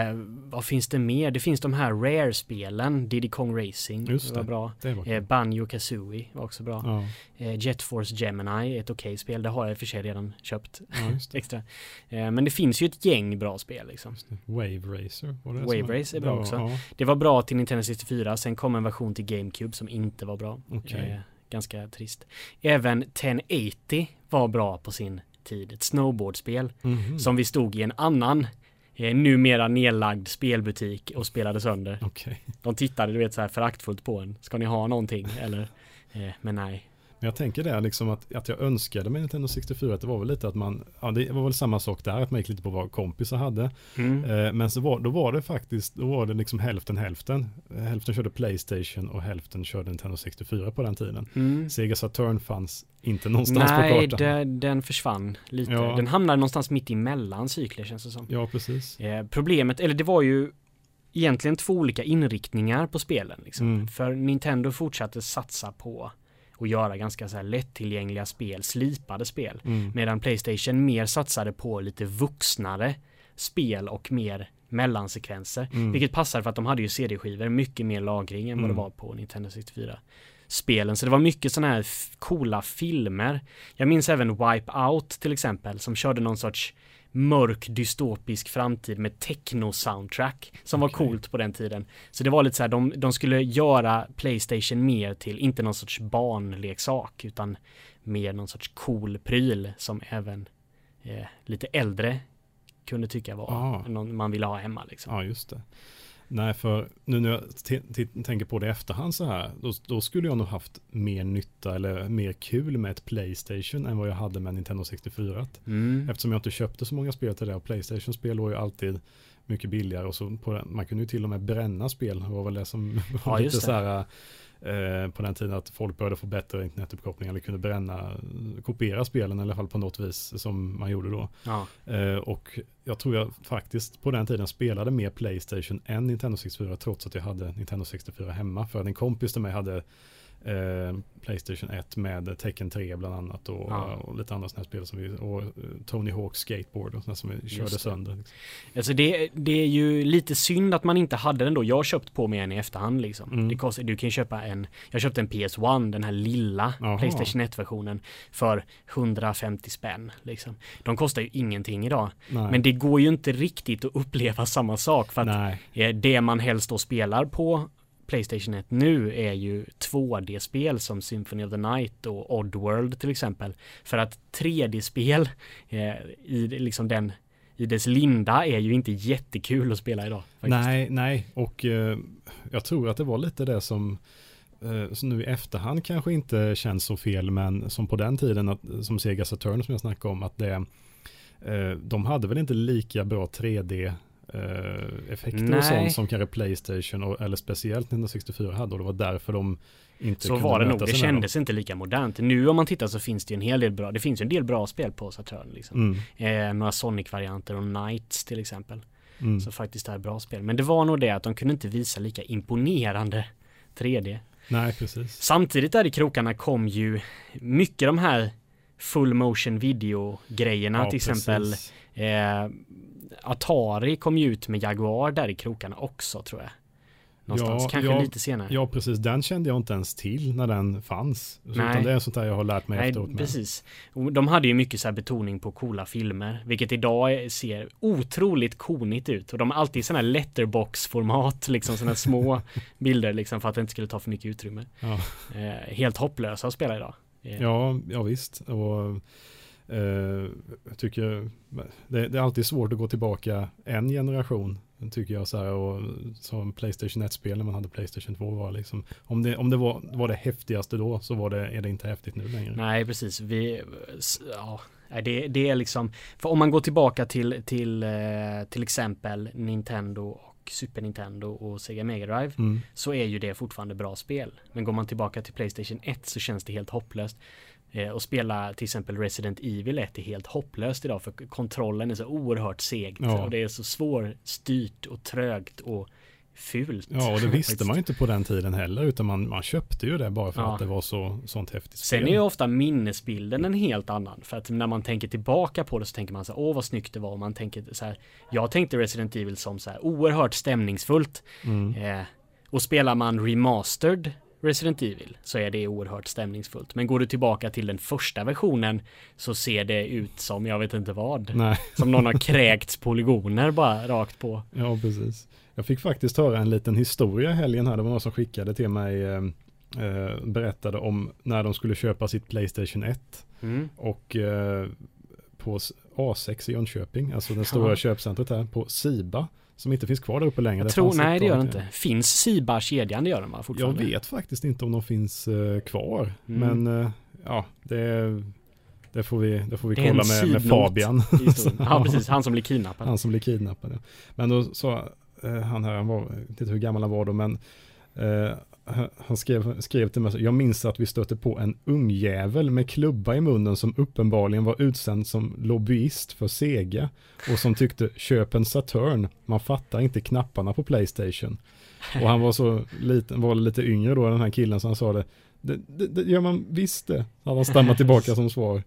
vad finns det mer? Det finns de här Rare-spelen, Diddy Kong Racing, Just det var det. bra. Det var Eh, Banjo Kazooie var också bra. ja, Eh, Jet Force Gemini är ett okej spel, det har jag i och för sig redan köpt ja, det. extra. Eh, men det finns ju ett gäng bra spel liksom. Det. Wave Racer det Wave Racer är bra ja, också. Ja, Det var bra till Nintendo 64, sen kom en version till GameCube som inte var bra. okej. Eh, ganska trist. Även 1080 var bra på sin tid. Ett snowboardspel Mhm. som vi stod i en annan eh, numera nedlagd spelbutik och spelade sönder. Okej. De tittade du vet så här föraktfullt på en. Ska ni ha någonting eller? Eh, men nej. Jag tänker det liksom att, att jag önskade med Nintendo 64 att det var väl lite att man, ja det var väl samma sak där, att man gick lite på vad kompisar hade. Mm. Eh, men så var, då var det faktiskt, då var det liksom hälften hälften. Hälften körde Playstation och hälften körde Nintendo 64 på den tiden. Mm. Sega Saturn fanns inte någonstans på Nej, kartan. det, den försvann lite. Ja. Den hamnade någonstans mitt emellan cykler känns det som. Ja, precis. Eh, problemet, eller det var ju egentligen två olika inriktningar på spelen. Liksom. Mm. För Nintendo fortsatte satsa på att göra ganska så här lättillgängliga spel, slipade spel. Mm. Medan Playstation mer satsade på lite vuxnare spel och mer mellansekvenser. Mm. Vilket passar för att de hade ju CD-skivor, mycket mer lagring än vad det Mm. var på Nintendo 64 spelen. Så det var mycket sådana här coola filmer. Jag minns även Wipeout till exempel som körde någon sorts mörk dystopisk framtid med techno-soundtrack som var Okej. coolt på den tiden. Så det var lite så här, de, de skulle göra Playstation mer till, inte någon sorts barnleksak utan mer någon sorts cool pryl som även eh, lite äldre kunde tycka var Ah. någon man ville ha hemma liksom. Ja, just det. Nej, för nu när jag tänker på det i efterhand så här, då, då skulle jag nog haft mer nytta eller mer kul med ett Playstation än vad jag hade med Nintendo 64. Mm. Eftersom jag inte köpte så många spel till det och Playstation-spel var ju alltid mycket billigare och så på den, man kunde ju till och med bränna spel. Det var väl det som var Ja, lite så här eh, på den tiden att folk började få bättre internetuppkoppling eller kunde bränna, kopiera spelen i alla fall på något vis som man gjorde då. Ja. Eh, och jag tror jag faktiskt på den tiden spelade mer Playstation än Nintendo 64 trots att jag hade Nintendo 64 hemma. För att en kompis till mig hade eh, Playstation 1 med Tekken 3 bland annat och, Ja. och lite andra sådana spel som vi, och eh, Tony Hawk Skateboard och sådana som vi körde det. sönder. Liksom. Alltså det, det är ju lite synd att man inte hade den då. Jag har köpt på mig en i efterhand liksom. Mm. Det kostar, du kan ju köpa en, jag köpte en PS1, den här lilla Jaha. Playstation 1-versionen för 150 spänn liksom. De kostar ju ingenting idag. Nej. Men det går ju inte riktigt att uppleva samma sak för att Nej. eh, det man helst då spelar på Playstation 1 nu är ju 2D-spel som Symphony of the Night och Oddworld till exempel. För att 3D-spel eh, i liksom den i dess linda är ju inte jättekul att spela idag. Faktiskt. Nej, nej, och eh, jag tror att det var lite det som eh, så nu i efterhand kanske inte känns så fel, men som på den tiden, att, som Sega Saturn som jag snackade om, att det, eh, de hade väl inte lika bra 3D effekter Nej. och sånt som kanske Playstation och, eller speciellt Nintendo 64 hade och det var därför de inte Så kunde var det nog, det kändes inte lika modernt. Nu om man tittar så finns det en hel del bra, det finns en del bra spel på Saturn liksom. Mm, Eh, några Sonic-varianter och Knights till exempel. mm. Så faktiskt är bra spel. Men det var nog det att de kunde inte visa lika imponerande 3D. Nej, precis. Samtidigt där i krokarna kom ju mycket de här full motion video grejerna Ja, till exempel precis. eh, Atari kom ju ut med Jaguar där i krokarna också tror jag. Någonstans, Ja, kanske ja, lite senare. Ja, precis. Den kände jag inte ens till när den fanns. Så, Nej. utan det är sånt där jag har lärt mig Nej, efteråt. med. precis. De hade ju mycket så här betoning på coola filmer, vilket idag ser otroligt konigt ut. Och de har alltid sådana här letterbox-format, liksom sådana små bilder liksom för att det inte skulle ta för mycket utrymme. Ja. Eh, helt hopplösa att spela idag. Eh, Ja, ja visst. Och, jag tycker det, det är alltid svårt att gå tillbaka en generation. Tycker jag så här och som Playstation 1-spel när man hade Playstation 2 var liksom. Om det, om det var, var det häftigaste då så var det, är det inte häftigt nu längre. Nej, precis. Vi, ja, det, det är liksom, för om man går tillbaka till, till, eh, till exempel Nintendo och Super Nintendo och Sega Mega Drive Mm. så är ju det fortfarande bra spel. Men går man tillbaka till Playstation 1 så känns det helt hopplöst. Eh, och spela till exempel Resident Evil 1 är helt hopplöst idag för kontrollen är så oerhört segt Ja. och det är så svårstyrt och trögt och fult. Ja, och det visste man ju inte på den tiden heller, utan man, man köpte ju det bara för Ja. att det var så, sånt häftigt Sen spel. är ju ofta minnesbilden en helt annan. För att när man tänker tillbaka på det så tänker man så här, åh vad snyggt det var. Och man tänker så här, jag tänkte Resident Evil som så här oerhört stämningsfullt. Mm. Eh, och spelar man remastered Resident Evil så är det oerhört stämningsfullt. Men går du tillbaka till den första versionen så ser det ut som jag vet inte vad. Nej, Som någon har kräkts polygoner bara rakt på. ja precis. Jag fick faktiskt höra en liten historia helgen här. Det var någon som skickade till mig, eh, eh, berättade om när de skulle köpa sitt Playstation 1. Mm. Och eh, på S- A6 i Jönköping, alltså det stora Ja. köpcentret här, på Siba, som inte finns kvar där uppe längre. Jag Det tror, nej det gör det inte. Finns Siba-kedjan? Det gör den va Jag fortfarande? vet faktiskt inte om de finns eh, kvar, Mm. men eh, ja, det, det får vi, det får vi Det kolla med, med. Fabian. Ja precis, han som blir kidnappad. Han som blev kidnappad. Ja. Men då sa eh, han här, han var, jag inte hur gammal han var då, men eh, han- skrev, skrev till mig, jag minns att vi stötte på en ungjävel med klubba i munnen som uppenbarligen var utsänd som lobbyist för Sega och som tyckte köp en Saturn, man fattar inte knapparna på Playstation. Och han var så liten, var lite yngre då den här killen så han sa det, det, det, det gör man visst det, hade han stammat tillbaka som svar.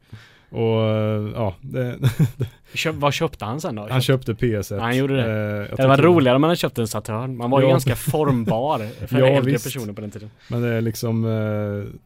Och eh, ja, det, Köp, vad köpte han sen då? han köpte PS1. Han gjorde det. Eh, det var roligare om man hade köpt en Saturn. Man var ju Ja. ganska formbar för Ja, äldre visst. personer på den tiden. Men det är liksom,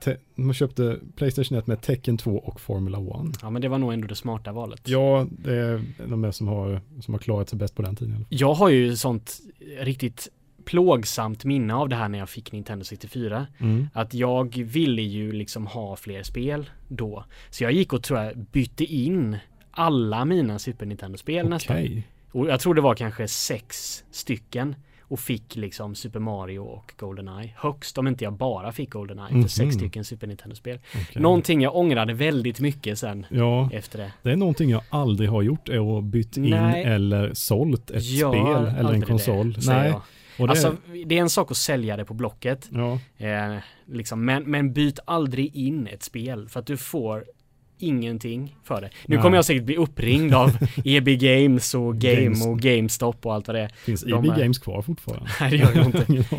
eh, man köpte Playstation 1 med Tekken 2 och Formula 1. Ja men det var nog ändå det smarta valet. Ja, det är de som har, som har klarat sig bäst på den tiden. Jag har ju sånt riktigt plågsamt minne av det här när jag fick Nintendo 64. Mm. Att jag ville ju liksom ha fler spel då. Så jag gick och tror jag bytte in alla mina Super Nintendo-spel nästan. Okej. Och jag tror det var kanske sex stycken. Och fick liksom Super Mario och Goldeneye. Högst om inte jag bara fick Goldeneye Mhm. för sex stycken Super Nintendo-spel. okej. Någonting jag ångrade väldigt mycket sen Ja, efter det. det är någonting jag aldrig har gjort är att bytt in eller sålt ett Gör spel eller en konsol. Det, Nej, det, Alltså det är en sak att sälja det på Blocket. ja, Eh, liksom, men, men byt aldrig in ett spel för att du får ingenting för det. Nu Nej. kommer jag säkert bli uppringd av EB Games och Game Games. och GameStop och allt vad det är. finns de EB är- Games kvar fortfarande? Nej det gör det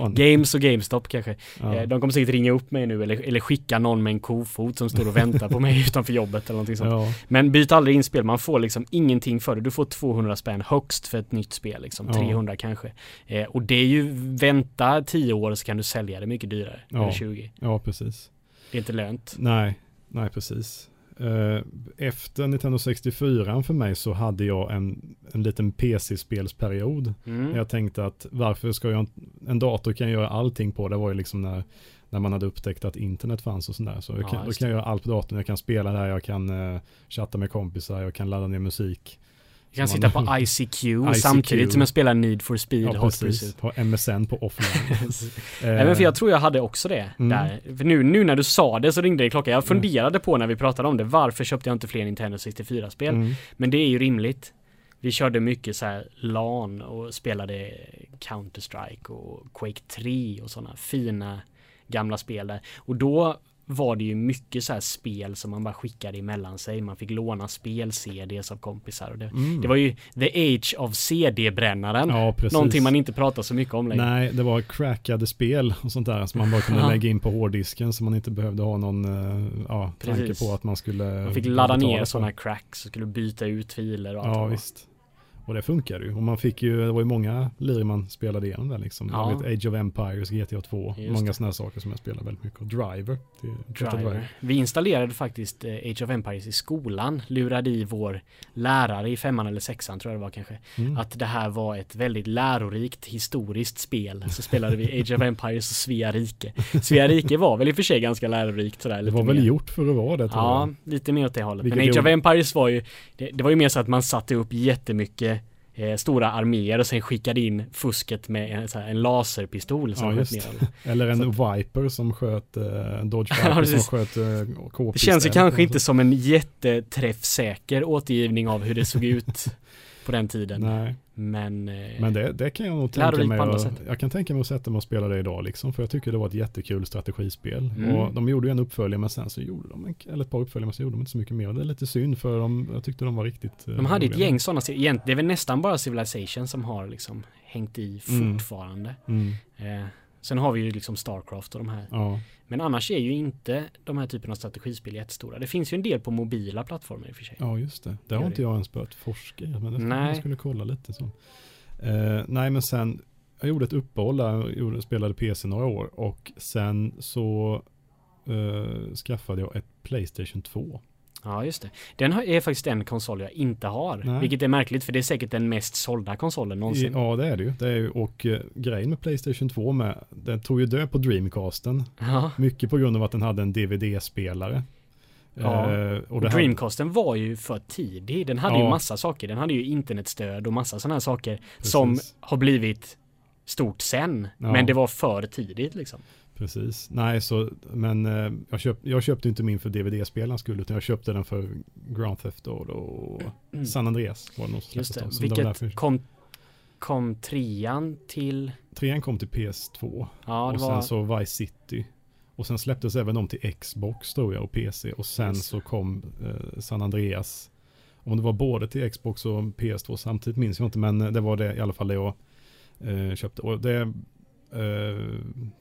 inte. Games och GameStop kanske. Ja. Eh, de kommer säkert ringa upp mig nu eller, eller skicka någon med en kofot som står och väntar på mig utanför jobbet eller någonting sånt. Ja, Men byt aldrig in spel, man får liksom ingenting för det. Du får 200 spänn högst för ett nytt spel liksom, Ja. 300 kanske. Eh, och det är ju, vänta 10 år så kan du sälja det mycket dyrare. Ja. Eller 20. ja, precis. Det är inte lönt. Nej, nej precis. Eh, Efter Nintendo 64 för mig så hade jag en, en liten PC-spelsperiod. Mm. Jag tänkte att varför ska jag, en dator kan göra allting på, det var ju liksom när, när man hade upptäckt att internet fanns och sådär. Så jag Ja, kan, då just kan jag göra allt på datorn, jag kan spela där, jag kan eh, chatta med kompisar, jag kan ladda ner musik. Jag kan sitta på ICQ, ICQ. samtidigt som jag spelar Need for Speed Ja, precis. Ha MSN på offline. Nej men för jag tror jag hade också det Mm. där. För nu, nu när du sa det så ringde det klockan. Jag funderade på när vi pratade om det, varför köpte jag inte fler Nintendo 64-spel? Mm. Men det är ju rimligt. Vi körde mycket så här LAN och spelade Counter-Strike och Quake 3 och sådana fina gamla spel där. Och då var det ju mycket så här spel som man bara skickade emellan sig. Man fick låna spel, CDs av kompisar och det, Mm. det var ju the age of CD-brännaren. Ja, precis. Någonting man inte pratar så mycket om längre. Nej, det var crackade spel och sånt där som man bara kunde lägga in på hårddisken så man inte behövde ha någon eh, ja, tanke Precis. på att man skulle Man fick ladda ner sådana cracks och skulle byta ut filer och allt Ja, visst. Och det funkade ju. Och man fick ju, det var ju många lir man spelade igenom där liksom. Ja. Vet Age of Empires, GTA 2, Just många det. sådana saker som jag spelade väldigt mycket. Och Driver. till Driver. Vi installerade faktiskt eh, Age of Empires i skolan, lurade i vår lärare i femman eller sexan tror jag det var kanske, Mm. att det här var ett väldigt lärorikt historiskt spel. Så spelade vi Age of Empires och Svea rike. Svea rike var väl i och för sig ganska lärorikt sådär. Det lite var väl mer. gjort för att vara det tror Ja, jag. lite mer åt det hållet. Vilket Men Age of Empires var ju, det, det var ju mer så att man satte upp jättemycket eh, stora arméer och sen skickade in fusket med en, här, en laserpistol som Ja, sköt ner. Eller en Så Viper som sköt, eh, en Dodge Ja, Viper som precis. sköt eh, k Det känns ju kanske inte som en jätteträffsäker återgivning av hur det såg ut på den tiden. Nej, Men, eh, men det, det kan jag nog tänka mig. att-. Jag kan tänka mig att sätta mig och spela det idag liksom. För jag tycker det var ett jättekul strategispel. Mm. Och de gjorde ju en uppföljare men sen så gjorde de, en, eller ett par uppföljare men så gjorde de inte så mycket mer. Det är lite synd för de, jag tyckte de var riktigt eh, de hade ett gäng sådana, det är väl nästan bara Civilization som har liksom hängt i Mm. fortfarande. Mm, Eh, sen har vi ju liksom Starcraft och de här. ja, Men annars är ju inte de här typen av strategispel jättestora. Det finns ju en del på mobila plattformar i och för sig. ja, just det. Det har inte jag ens börjat forska i. Men det Nej. jag skulle kolla lite så. Eh, nej men sen, jag gjorde ett uppehåll där, jag spelade PC några år. Och sen så eh, skaffade jag ett Playstation 2. Ja, just det. Den är faktiskt en konsol jag inte har. Nej. Vilket är märkligt för det är säkert den mest sålda konsolen någonsin. Ja det är det ju. Det är ju och eh, grejen med Playstation 2 med, den tog ju död på Dreamcasten. Ja. Mycket på grund av att den hade en DVD-spelare. Ja. Eh, Och det hade- Dreamcasten var ju för tidig. Den hade ju Ja. massa saker. Den hade ju internetstöd och massa sådana här saker som Precis. har blivit stort sen. Ja. Men det var för tidigt liksom. Precis. Nej, så, men eh, jag, köp, jag köpte inte min för DVD-spelarens skull, utan jag köpte den för Grand Theft Auto och San Andreas var det nog som Just det. Vilket därför- kom, kom trean till? Trean kom till PS2 Ja, och var... sen så Vice City. Och sen släpptes även de till Xbox tror jag och PC. Och sen Just så kom eh, San Andreas. Om det var både till Xbox och PS2 samtidigt minns jag inte, men det var det i alla fall det jag eh, köpte. Och det,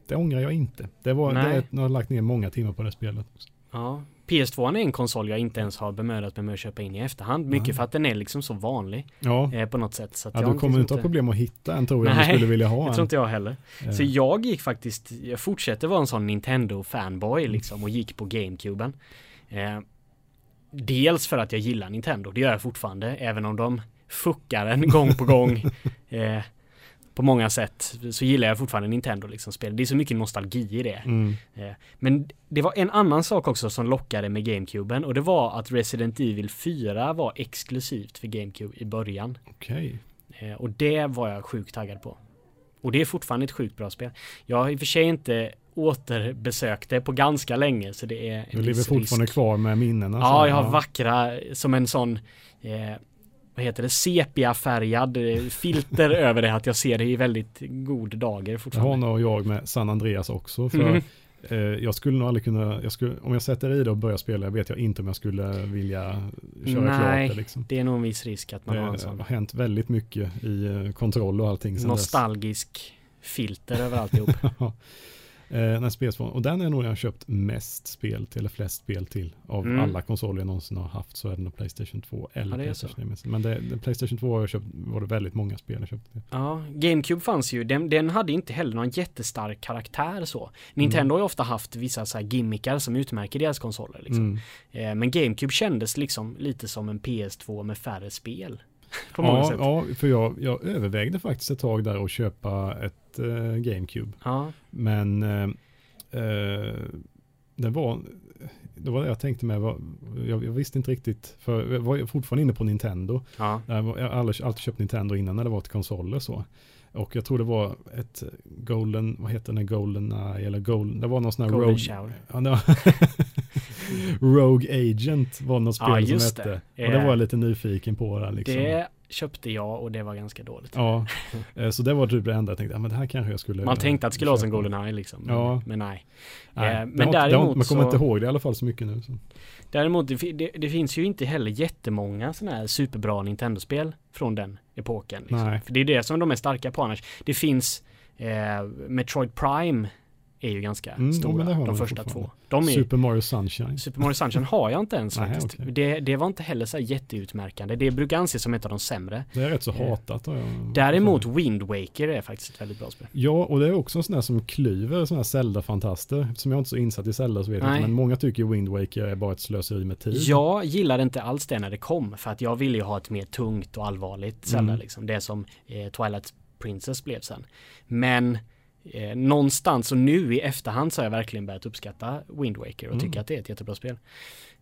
det ångrar jag inte. Det var, det, Nej. är- jag har lagt ner många timmar på det spelet. Ja. PS2 är en konsol jag inte ens har bemödat mig med att köpa in i efterhand. Mycket Nej. för att den är liksom så vanlig Ja, eh, på något sätt. Så att ja jag du kommer liksom inte ha problem att hitta en tror jag om Nej, du skulle vilja ha en. tror inte jag heller. Eh, Så jag gick faktiskt, jag fortsätter vara en sån Nintendo-fanboy liksom och gick på GameCuben. Eh, dels för att jag gillar Nintendo, det gör jag fortfarande, även om de fuckar en gång på gång. På många sätt så gillar jag fortfarande Nintendo liksom spel. Det är så mycket nostalgi i det. Mm, Eh, Men det var en annan sak också som lockade med GameCuben och det var att Resident Evil 4 var exklusivt för GameCube i början. Okej. Eh, Och det var jag sjukt taggad på. Och det är fortfarande ett sjukt bra spel. Jag har i och för sig inte återbesökt det på ganska länge så det är en Du lever fortfarande risk. kvar med minnena. Ja, jag har vackra, som en sån eh, vad heter det, sepia-färgad eh, filter över det att jag ser det i väldigt god dager Det fortfarande. nog jag med San Andreas också. För Mhm. eh, jag skulle nog aldrig kunna, jag skulle, om jag sätter i det och börjar spela, vet jag inte om jag skulle vilja köra Nej. klart det liksom. Det är nog en viss risk att man har en Det sån har hänt väldigt mycket i eh, kontroll och allting nostalgisk filter över alltihop. eh, när spelsform. Och den är nog jag har köpt mest spel till, eller flest spel till. Av Mm. alla konsoler jag någonsin har haft så är det nog Playstation 2 eller Ja. Playstation 3. Men det, det, Playstation 2 har jag köpt, var det väldigt många spel jag köpte. Ja, GameCube fanns ju, den, den hade inte heller någon jättestark karaktär så. Nintendo har ju ofta haft vissa så här gimmickar som utmärker deras konsoler liksom. Mm. Eh, Men GameCube kändes liksom lite som en PS2 med färre spel. På många Ja, sätt. ja, för jag, jag övervägde faktiskt ett tag där att köpa ett eh, GameCube. Ja, Men eh, eh, det var det var det jag tänkte med. Var, jag, jag visste inte riktigt. För jag var fortfarande inne på Nintendo. ja. Jag har aldrig, alltid köpt Nintendo innan när det var till konsoler så. Och jag tror det var ett Golden, vad heter den, Golden Eye eller Golden, det var någon sån här Golden Rogue, Shower. ja, det var Rogue Agent var något spel Ja, som hette. det. Och det Eh, var jag lite nyfiken på där liksom. Det köpte jag och det var ganska dåligt. Ja, eh, så det var typ det enda jag tänkte, ja, men det här kanske jag skulle Man tänkte att det skulle vara som. Goldeneye liksom. Ja. men nej. Nej, Eh, det men har, det har, däremot man kommer så- inte ihåg det i alla fall så mycket nu. Så. Däremot, det, det, det finns ju inte heller jättemånga sådana här superbra Nintendo-spel från den epoken. Liksom. Nej. För det är det som de är starka på annars. Det finns eh, Metroid Prime är ju ganska Mm, stora, de de första två. De är, Super Mario Sunshine. Super Mario Sunshine har jag inte ens Nej, faktiskt. okej. Det, det var inte heller så här jätteutmärkande. Det brukar anses som ett av de sämre. Det är rätt så Eh, hatat. jag- Däremot Wind Waker är faktiskt ett väldigt bra spel. Ja, och det är också en sån där som klyver såna här Zelda-fantaster. Som jag inte är så insatt i Zelda så vet jag Nej. inte. Men många tycker Wind Waker är bara ett slöseri med tid. Jag gillade inte alls det när det kom för att jag ville ju ha ett mer tungt och allvarligt Zelda Mm. liksom. Det som eh, Twilight Princess blev sen. Men eh, någonstans och nu i efterhand så har jag verkligen börjat uppskatta Wind Waker och Mm. tycker att det är ett jättebra spel.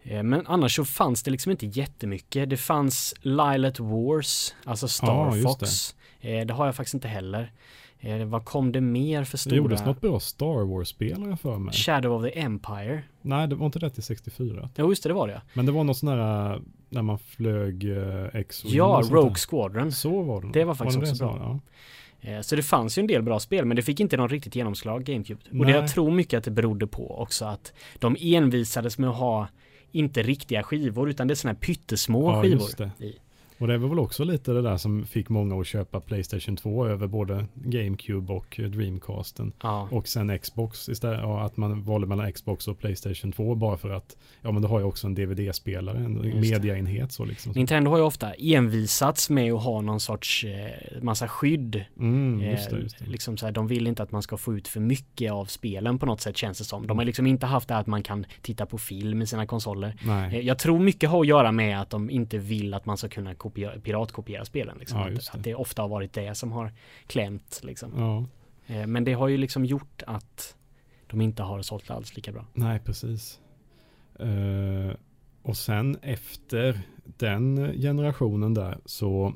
Eh, men annars så fanns det liksom inte jättemycket. Det fanns Lilet Wars, alltså Star just Fox. Eh, det har jag faktiskt inte heller. Eh, vad kom det mer för Det stora? gjordes något bra Star Wars-spel har jag för mig. Shadow of the Empire. Nej, det var inte det till 64. Jo, just det, det var det. Men det var något sån här äh, när man flög uh, x Ja, Rogue Squadron. Så var det. Det var faktiskt också så? bra. Ja. Eh, Så det fanns ju en del bra spel men det fick inte någon riktigt genomslag GameCube. Och det Nej. jag tror mycket att det berodde på också att de envisades med att ha inte riktiga skivor utan det är sådana här pyttesmå Ja, skivor. i. Och det var väl också lite det där som fick många att köpa Playstation 2 över både GameCube och eh, Dreamcasten. Ja. Och sen Xbox istället. Ja, att man valde mellan Xbox och Playstation 2 bara för att ja men då har jag också en DVD-spelare, en Just mediaenhet så liksom. Nintendo har ju ofta envisats med att ha någon sorts eh, massa skydd. Mm, Eh, just det, just det. Liksom så här, de vill inte att man ska få ut för mycket av spelen på något sätt känns det som. De har liksom inte haft det här att man kan titta på film i sina konsoler. Eh, Jag tror mycket har att göra med att de inte vill att man ska kunna kopiera, piratkopiera spelen. Liksom. Ja, det. att det ofta har varit det som har klämt. Liksom. Ja, Eh, Men det har ju liksom gjort att de inte har sålt alls lika bra. nej precis. Eh, och sen efter den generationen där så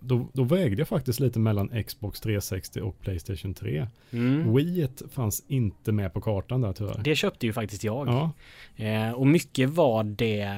då, då vägde jag faktiskt lite mellan Xbox 360 och Playstation 3. Mm. Wii fanns inte med på kartan där tyvärr. Det köpte ju faktiskt jag. Ja, Eh, och mycket var det,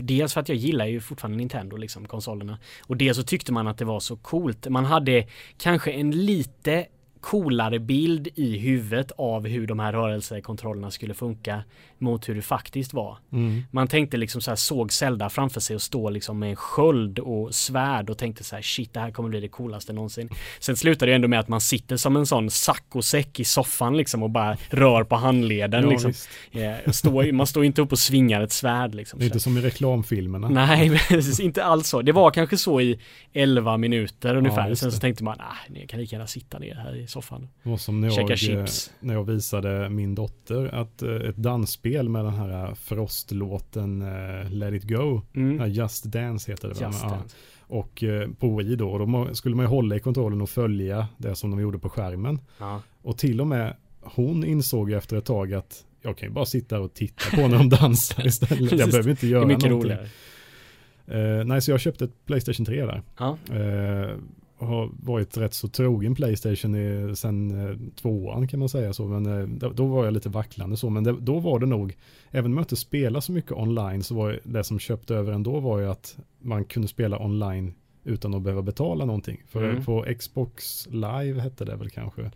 dels för att jag gillar ju fortfarande Nintendo, liksom konsolerna. Och dels så tyckte man att det var så coolt. Man hade kanske en lite coolare bild i huvudet av hur de här rörelsekontrollerna skulle funka mot hur det faktiskt var. mm. Man tänkte liksom så här, såg Zelda framför sig och stå liksom med en sköld och svärd och tänkte så här, shit det här kommer bli det coolaste någonsin. Sen slutar det ändå med att man sitter som en sån saccosäck i soffan liksom och bara rör på handleden ja liksom. Eh, står, man står inte upp och svingar ett svärd liksom. Det är inte som i reklamfilmerna. Nej, precis, inte alls så. Det var kanske så i 11 minuter ungefär. just Sen så tänkte man, ah, ni kan lika gärna sitta ner här i soffan. Det var som när jag, eh, när jag visade min dotter att eh, ett dansspel med den här Frost-låten eh, Let it go. Mm. Just Dance heter det. Just Ja. Och eh, på Wii då, då skulle man ju hålla i kontrollen och följa det som de gjorde på skärmen. Ja. Och till och med hon insåg efter ett tag att jag kan ju bara sitta och titta på när de dansar istället. Jag behöver inte Det göra är mycket någonting. roligare. Eh, nej, så jag köpte ett Playstation 3 där. Ja. Eh, och har varit rätt så trogen Playstation i, sen eh, tvåan kan man säga så. Men eh, då, var jag lite vacklande så. Men det, då var det nog, även om jag inte spelar så mycket online så var det som köpte över ändå var ju att man kunde spela online utan att behöva betala någonting. För Mm. på Xbox Live hette det väl kanske.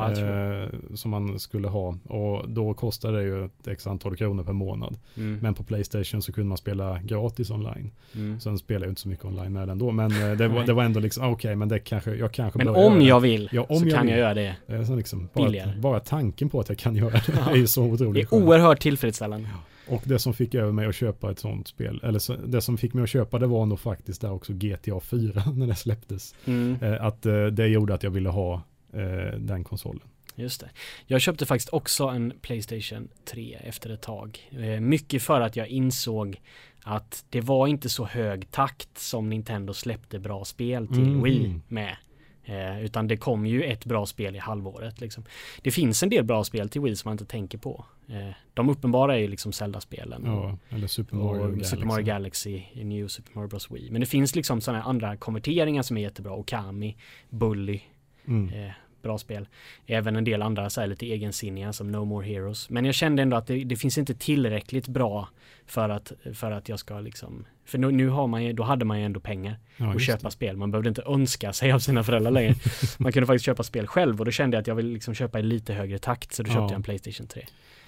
Ja, det. eh, som man skulle ha. Och då kostade det ju ett x antal kronor per månad. Mm. Men på Playstation så kunde man spela gratis online. Mm. Sen spelar jag inte så mycket online med den då. Men eh, det, var, det var ändå liksom, okej men det kanske, jag kanske Men om det. jag vill Ja, om så jag kan vill. jag göra det. Det är så liksom, bara, bara tanken på att jag kan göra det Ja. är ju så Det otroligt är skönt. oerhört tillfredsställande. Och det som fick över mig att köpa ett sånt spel, eller så, det som fick mig att köpa det var nog faktiskt där också GTA 4 när det släpptes. Mm. Eh, att eh, det gjorde att jag ville ha eh, den konsolen. Just det. Jag köpte faktiskt också en Playstation 3 efter ett tag. Eh, mycket för att jag insåg att det var inte så hög takt som Nintendo släppte bra spel till Mhm. Wii med. Eh, utan det kom ju ett bra spel i halvåret liksom. Det finns en del bra spel till Wii som man inte tänker på. Eh, de uppenbara är ju liksom Zelda-spelen. Ja, eller Super Mario och Galaxy. Super Mario Galaxy New Super Mario Bros Wii. Men det finns liksom sådana andra konverteringar som är jättebra. Okami, Bully, Mm. eh, bra spel. Även en del andra så här lite egensinniga som No More Heroes. Men jag kände ändå att det, det finns inte tillräckligt bra för att, för att jag ska liksom för nu, nu har man ju, då hade man ju ändå pengar Ja, just köpa spel. Man behövde inte önska sig av sina föräldrar längre. Man kunde faktiskt köpa spel själv och då kände jag att jag ville liksom köpa i lite högre takt så då köpte Ja. jag en Playstation 3.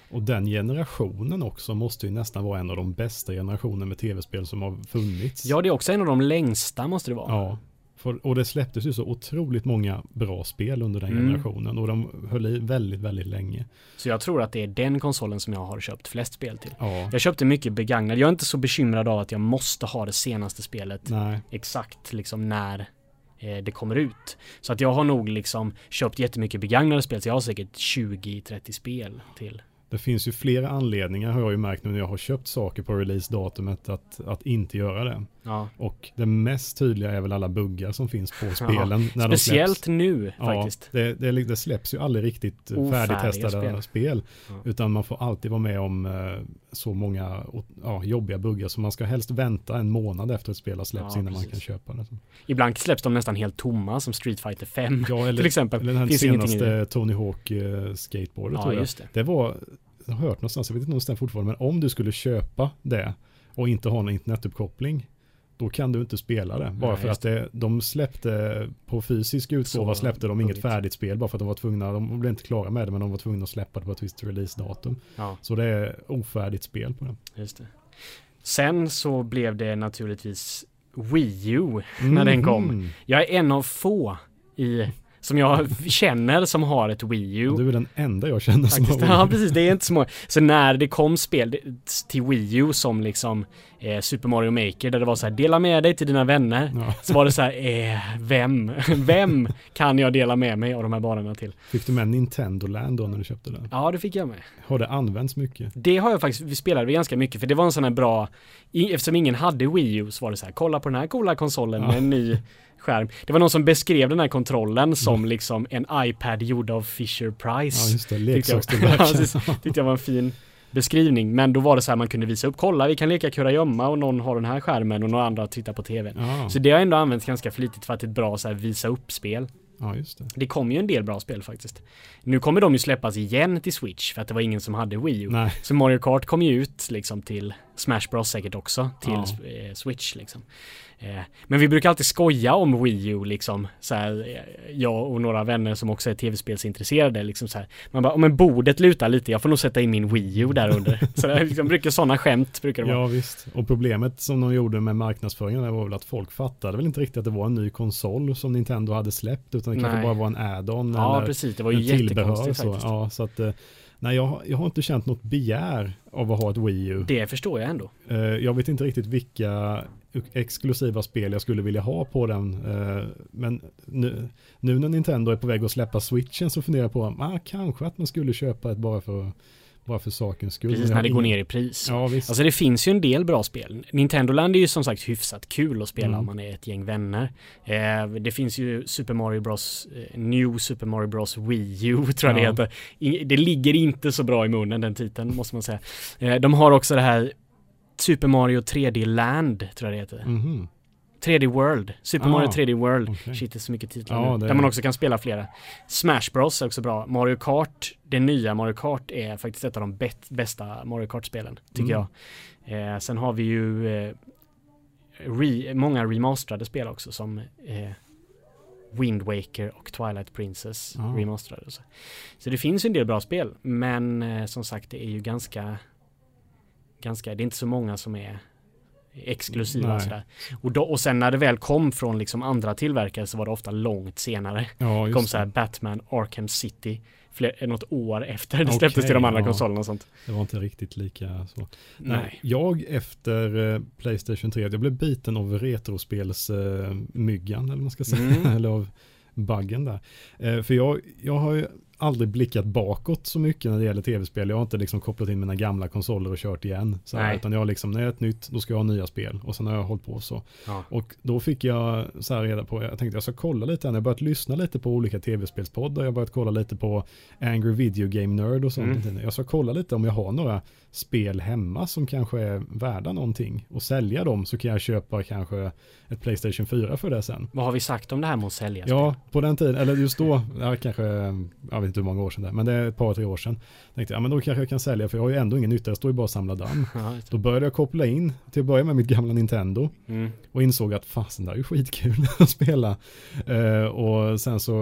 Och den generationen också måste ju nästan vara en av de bästa generationer med tv-spel som har funnits. Ja, det är också en av de längsta måste det vara. Ja. För, och det släpptes ju så otroligt många bra spel under den Mm. generationen och de höll i väldigt, väldigt länge. Så jag tror att det är den konsolen som jag har köpt flest spel till. Ja, Jag köpte mycket begagnad. Jag är inte så bekymrad av att jag måste ha det senaste spelet nej, exakt liksom när eh, det kommer ut. Så att jag har nog liksom köpt jättemycket begagnade spel, så jag har säkert 20-30 spel till. det finns ju flera anledningar har jag ju märkt nu när jag har köpt saker på releasedatumet att, att inte göra det. Ja. Och det mest tydliga är väl alla buggar som finns på spelen. när de Speciellt släpps. nu Ja, faktiskt. det, det, det släpps ju aldrig riktigt Ofärdiga färdigtestade spel. spel. Ja. Utan man får alltid vara med om eh, så många ja, jobbiga buggar. Så man ska helst vänta en månad efter ett spel har släppts Ja, innan man precis. kan köpa det. Ibland släpps de nästan helt tomma som Street Fighter 5 Ja, eller, till exempel. eller den här Finns senaste Tony Hawk eh, skateboardet Ja, tror jag. just det. Det var, jag har hört någonstans, jag vet inte om det stämmer fortfarande, men om du skulle köpa det och inte ha någon internetuppkoppling, då kan du inte spela det. Bara Nej, för att det, de släppte på fysisk utgåva släppte de inget färdigt spel bara för att de var tvungna, de blev inte klara med det men de var tvungna att släppa det på ett visst releasedatum. Ja, Så det är ofärdigt spel på det. just det. Sen så blev det naturligtvis Wii U när den kom. Mhm. Jag är en av få i som jag känner som har ett Wii U. Du är den enda jag känner som Faktiskt. har Ja precis, det är inte så många. Så när det kom spel till Wii U som liksom eh, Super Mario Maker där det var så här dela med dig till dina vänner. Ja. Så var det så här, eh, vem? Vem kan jag dela med mig av de här banorna till? Fick du med Nintendo Land då när du köpte den? Ja, det fick jag med. Har det använts mycket? Det har jag faktiskt, vi spelade vi ganska mycket för det var en sån här bra, eftersom ingen hade Wii U så var det så här, kolla på den här coola konsolen Ja. med en ny skärm. Det var någon som beskrev den här kontrollen som Mm. liksom en iPad gjord av Fisher Price. Ja just det, Tyckte jag- leksakstillverkare. Ja, precis. Tyckte jag var en fin beskrivning. Men då var det så här man kunde visa upp, kolla vi kan leka kurragömma och någon har den här skärmen och några andra tittar på TVn. Ja, Så det har ändå använts ganska flitigt för att det är ett bra så här visa upp-spel. ja, just det. Det kom ju en del bra spel faktiskt. Nu kommer de ju släppas igen till Switch för att det var ingen som hade Wii U. Nej, Så Mario Kart kom ju ut liksom till Smash Bros säkert också till Ja. eh, Switch liksom. Eh, men vi brukar alltid skoja om Wii U liksom. Så här, eh, jag och några vänner som också är tv-spelsintresserade liksom så här. Man bara, "Ja, men bordet lutar lite, jag får nog sätta in min Wii U där under. så det är liksom, brukar sådana skämt brukar det vara. ja visst. Och problemet som de gjorde med marknadsföringen där var väl att folk fattade väl inte riktigt att det var en ny konsol som Nintendo hade släppt utan det kanske Nej. bara var en add-on Ja, precis. Det var ju jättekonstigt Så. faktiskt. Ja, så att, nej, jag, har- jag har inte känt något begär av att ha ett Wii U. Det förstår jag ändå. Eh, jag vet inte riktigt vilka exklusiva spel jag skulle vilja ha på den. eh, men nu, nu när Nintendo är på väg att släppa switchen så funderar jag på, ah, kanske att man skulle köpa ett bara för, bara för sakens skull. Precis när det går ner i pris. Ja, visst. Alltså det finns ju en del bra spel. Nintendo Land är ju som sagt hyfsat kul att spela Mm. om man är ett gäng vänner. Eh, det finns ju Super Mario Bros, eh, New Super Mario Bros Wii U tror jag det Ja. heter. I, det ligger inte så bra i munnen den titeln måste man säga. Eh, de har också det här Super Mario 3D Land tror jag det heter. Mhm. 3D World. Super Ah, Mario 3D World. okej. Shit det är så mycket titlar Ja, nu. Där man också kan spela flera. Smash Bros är också bra. Mario Kart, det nya Mario Kart är faktiskt ett av de bästa Mario Kart-spelen, tycker Mm. jag. Eh, sen har vi ju eh, re, många remasterade spel också som eh, Wind Waker och Twilight Princess Ja. remasterade. Så. så det finns ju en del bra spel, men eh, som sagt det är ju ganska, ganska, det är inte så många som är exklusiva Nej. och sådär. Och, då, och sen när det väl kom från liksom andra tillverkare så var det ofta långt senare. Ja, Det kom så här. Batman Arkham City fler, något år efter det Okej, släpptes till de andra ja. konsolerna och sånt. Det var inte riktigt lika så. Nej. Jag efter eh, Playstation 3, jag blev biten av retrospelsmyggan, eh, myggan, eller vad man ska säga, Mm. eller av buggen där. Eh, för jag, jag har ju aldrig blickat bakåt så mycket när det gäller tv-spel. Jag har inte liksom kopplat in mina gamla konsoler och kört igen. Så här, utan jag har liksom, när det är ett nytt, då ska jag ha nya spel. Och sen har jag hållit på så. Ja. Och då fick jag så här reda på, jag tänkte jag ska kolla lite, jag har börjat lyssna lite på olika tv-spelspoddar, jag har börjat kolla lite på Angry Video Game Nerd och sånt. Mm. Jag ska kolla lite om jag har några spel hemma som kanske är värda någonting och sälja dem så kan jag köpa kanske ett Playstation 4 för det sen. Vad har vi sagt om det här med att sälja Ja, på den tiden, eller just då, ja, kanske, jag vet inte hur många år sedan det men det är ett par, tre år sedan. Tänkte jag, ja men då kanske jag kan sälja för jag har ju ändå ingen nytta, jag står ju bara och samlar damm. Ja. Då började jag koppla in, till att börja med mitt gamla Nintendo. mm. Och insåg att fasen det här är ju skitkul att spela. Eh, och sen så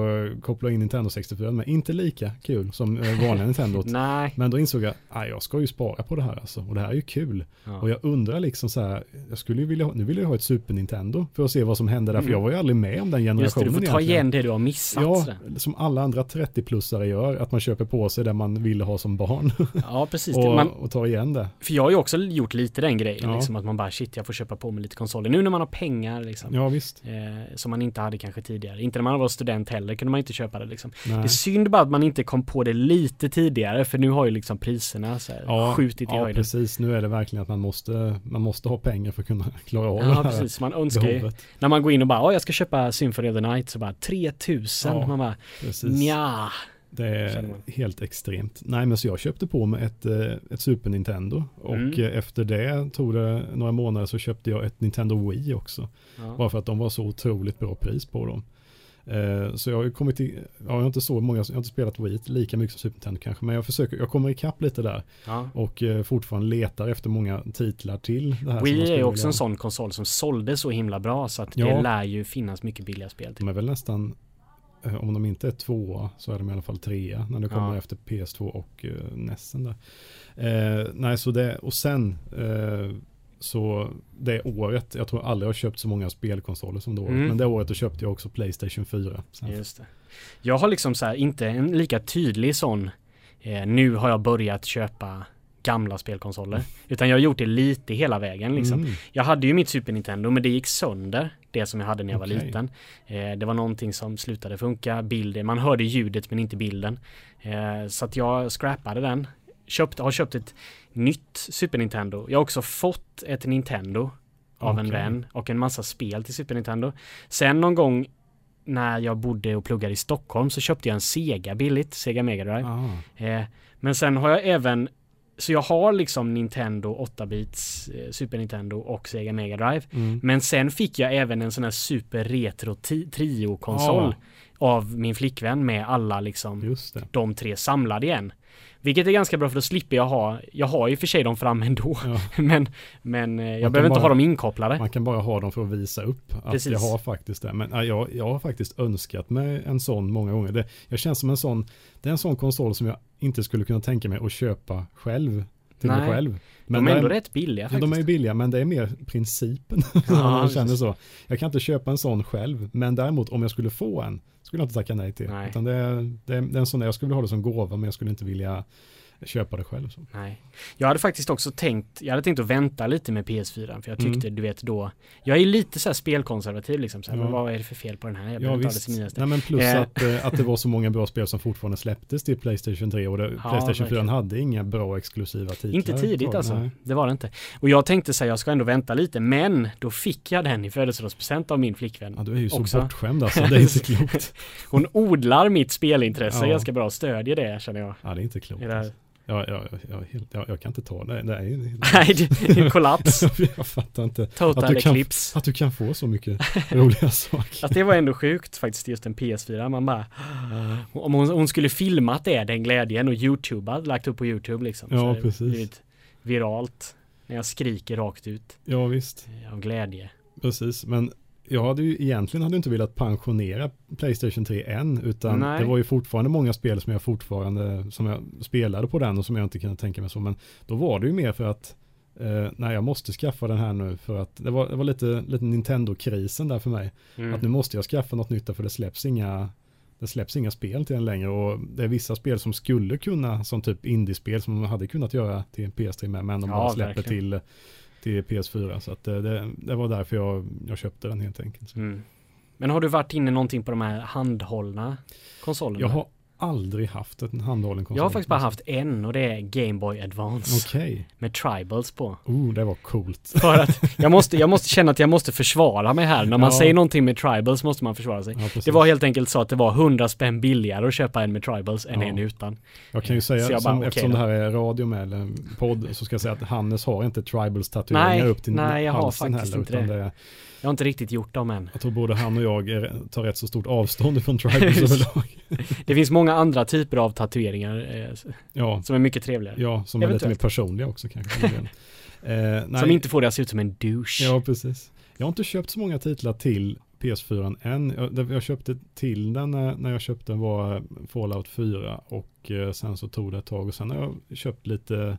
kopplade jag in Nintendo 64 men inte lika kul som eh, vanliga Nintendo. Nej. Men då insåg jag, att jag ska ju spara på det här alltså. Och det här är ju kul. Ja. Och jag undrar liksom så här, jag skulle ju vilja, nu vill jag ha ett Super Nintendo för att se vad som hände där. För Mm. jag var ju aldrig med om den Just det, generationen du får ta egentligen. igen det du har missat. Ja, som alla andra 30-plussare gör, att man köper på sig det man ville ha som barn ja precis. och, Man, och tar igen det. för jag har ju också gjort lite den grejen, Ja. liksom, att man bara shit, jag får köpa på mig lite konsoler. Nu när man har pengar liksom. Ja visst. Eh, som man inte hade kanske tidigare. Inte när man var student heller kunde man inte köpa det liksom. Det är synd bara att man inte kom på det lite tidigare för nu har ju liksom priserna så här, Ja, skjutit i ja höjden. precis. Nu är det verkligen att man måste, man måste ha pengar för att kunna klara av det Ja här precis, man önskar ju behovet. När man går in och bara, ja jag ska köpa Symphony of the Night så bara 3000. Ja, man bara, Precis. nja. Det är helt extremt. Nej men så jag köpte på mig ett, eh, ett Super Nintendo och Mm. eh, efter det tog det några månader så köpte jag ett Nintendo Wii också. Ja. Bara för att de var så otroligt bra pris på dem. Eh, Så jag har ju kommit till, ja, jag har inte så många, jag har inte spelat Wii lika mycket som Super Nintendo kanske, men jag försöker, jag kommer ikapp lite där Ja. och eh, fortfarande letar efter många titlar till det här. Wii är också en sån konsol som sålde så himla bra så att Ja. det lär ju finnas mycket billiga spel till. De är väl nästan, om de inte är tvåa så är de i alla fall trea när det kommer Ja. efter PS2 och uh, Nessen där. Eh, nej, så det, och sen eh, så det året, jag tror aldrig jag har köpt så många spelkonsoler som det året, Mm. men det året då köpte jag också Playstation 4. Sen. Just det. Jag har liksom så här, inte en lika tydlig sån, eh, nu har jag börjat köpa gamla spelkonsoler. Utan jag har gjort det lite hela vägen liksom. Mm. Jag hade ju mitt Super Nintendo men det gick sönder. Det som jag hade när jag var Okej. liten. Eh, det var någonting som slutade funka. Bilden, man hörde ljudet men inte bilden. Eh, så att jag scrappade den. Köpt, har köpt ett nytt Super Nintendo. Jag har också fått ett Nintendo av en Okej. vän och en massa spel till Super Nintendo. Sen någon gång när jag bodde och pluggade i Stockholm så köpte jag en Sega billigt, Sega Mega Drive. Ah, Eh, men sen har jag även så jag har liksom Nintendo 8-bits, eh, Super Nintendo och Sega Mega Drive. mm. Men sen fick jag även en sån här Super Retro Trio-konsol av min flickvän med alla liksom de tre samlade igen. Vilket är ganska bra för då slipper jag ha, jag har ju för sig dem fram ändå. Ja. Men, men eh, jag kan behöver inte bara- ha dem inkopplade. Man kan bara ha dem för att visa upp att Precis. jag har faktiskt det. Men ja, jag, jag har faktiskt önskat mig en sån många gånger. Det, jag känns som en sån, det är en sån konsol som jag inte skulle kunna tänka mig att köpa själv till mig Nej. själv. de är ändå rätt billiga Ja, faktiskt. de är billiga men det är mer principen. Ja, jag känner så. Jag kan inte köpa en sån själv. Men däremot om jag skulle få en skulle jag inte tacka nej till. Nej. Utan det, är- det, är- det är en sån där, jag skulle vilja ha det som gåva men jag skulle inte vilja köpa det själv. Så. Nej. Jag hade faktiskt också tänkt, jag hade tänkt att vänta lite med PS4 för jag tyckte, Mm. du vet då, jag är lite så här spelkonservativ liksom så här, Ja. men vad är det för fel på den här? Jag Ja det visst. nyaste. Nej, men plus Eh. att, eh, att det var så många bra spel som fortfarande släpptes till Playstation 3 och det, Ja, Playstation 4 verkligen. hade inga bra exklusiva titlar. Inte tidigt alltså, nej. det var det inte. Och jag tänkte säga jag ska ändå vänta lite, men då fick jag den i födelsedagspresent av min flickvän. Ja, du är ju så Också. bortskämd alltså, det är inte klokt. Hon odlar mitt spelintresse Ja. ganska bra, stödjer det känner jag. Ja, det är inte klokt. Ja, ja, ja, ja, jag kan inte ta det. Nej, är en kollaps. jag fattar inte. Total Att du kan- eclipse. Att du kan få så mycket roliga saker. Att det var ändå sjukt faktiskt just en PS4. Man bara, om hon, hon skulle filmat det, den glädjen och youtubat, lagt upp på youtube liksom. Ja, så precis. blivit viralt. När jag skriker rakt ut Ja, visst. av glädje. Precis, men jag hade ju egentligen hade inte velat pensionera Playstation 3 än, utan Nej. det var ju fortfarande många spel som jag fortfarande, som jag spelade på den och som jag inte kunde tänka mig så, men då var det ju mer för att eh, nej, jag måste skaffa den här nu för att det var, det var lite, lite Nintendo-krisen där för mig. Mm. Att nu måste jag skaffa något nytt för det släpps inga det släpps inga spel till den längre och det är vissa spel som skulle kunna, som typ indiespel som man hade kunnat göra till en PS3 med, men de Ja, bara släpper verkligen. till, till PS4. Så att det, det, det var därför jag, jag köpte den helt enkelt. Mm. Men har du varit inne någonting på de här handhållna konsolerna? Jag har aldrig haft en handhållen konsol. Jag har faktiskt bara haft en och det är Game Boy Advance Okej. med tribals på. Oh, det var coolt. För att jag måste, jag måste känna att jag måste försvara mig här. När man Ja. säger någonting med tribals måste man försvara sig. Ja. Det var helt enkelt så att det var 100 spänn billigare att köpa en med tribals än Ja. en utan. Jag kan ju säga, Så jag bara, som, okej eftersom då. det här är radio med eller podd, så ska jag säga att Hannes har inte tribals tatueringar Nej, upp till nej, jag har halsen faktiskt heller. inte det. det Jag har inte riktigt gjort dem än. jag tror både han och jag är, tar rätt så stort avstånd från tribals överlag. Det finns många andra typer av tatueringar eh, Ja, som är mycket trevligare. ja som är lite mer Eventuellt. personliga också kanske. eh, Som inte får det att se ut som en douche. Ja, precis. Jag har inte köpt så många titlar till PS4 än. Jag, jag köpte till den när, när jag köpte den var eh, Fallout 4 och eh, sen så tog det ett tag och sen har jag köpt lite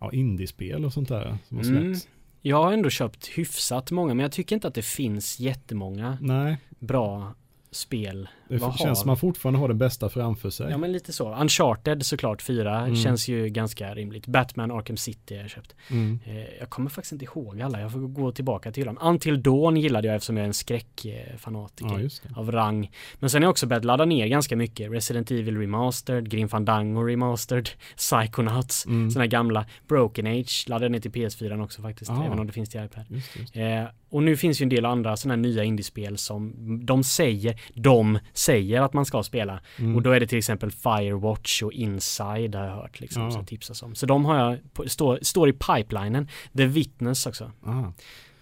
ja, indiespel och sånt där som har Mm. Jag har ändå köpt hyfsat många men jag tycker inte att det finns jättemånga Nej, bra spel. Det Vad känns har- som man fortfarande har det bästa framför sig. Ja men lite så. Uncharted såklart 4 Mm. känns ju ganska rimligt. Batman Arkham City har jag köpt. Mm. Eh, jag kommer faktiskt inte ihåg alla. Jag får gå tillbaka till dem. Until Dawn gillade jag eftersom jag är en skräckfanatiker. Ja, av rang. Men sen har jag också börjat ladda ner ganska mycket. Resident Evil Remastered, Grim Fandango Remastered, Psychonauts, Mm. sådana gamla. Broken Age laddade ner till PS4 också faktiskt, Ah. även om det finns till iPad. Just, det, just. Eh, och nu finns ju en del andra sådana här nya indiespel som de säger, de säger att man ska spela. Mm. Och då är det till exempel Firewatch och Inside har jag hört liksom, Ja. som tipsas om. Så de har jag, på, står, står i pipelinen. The Witness också. Ah.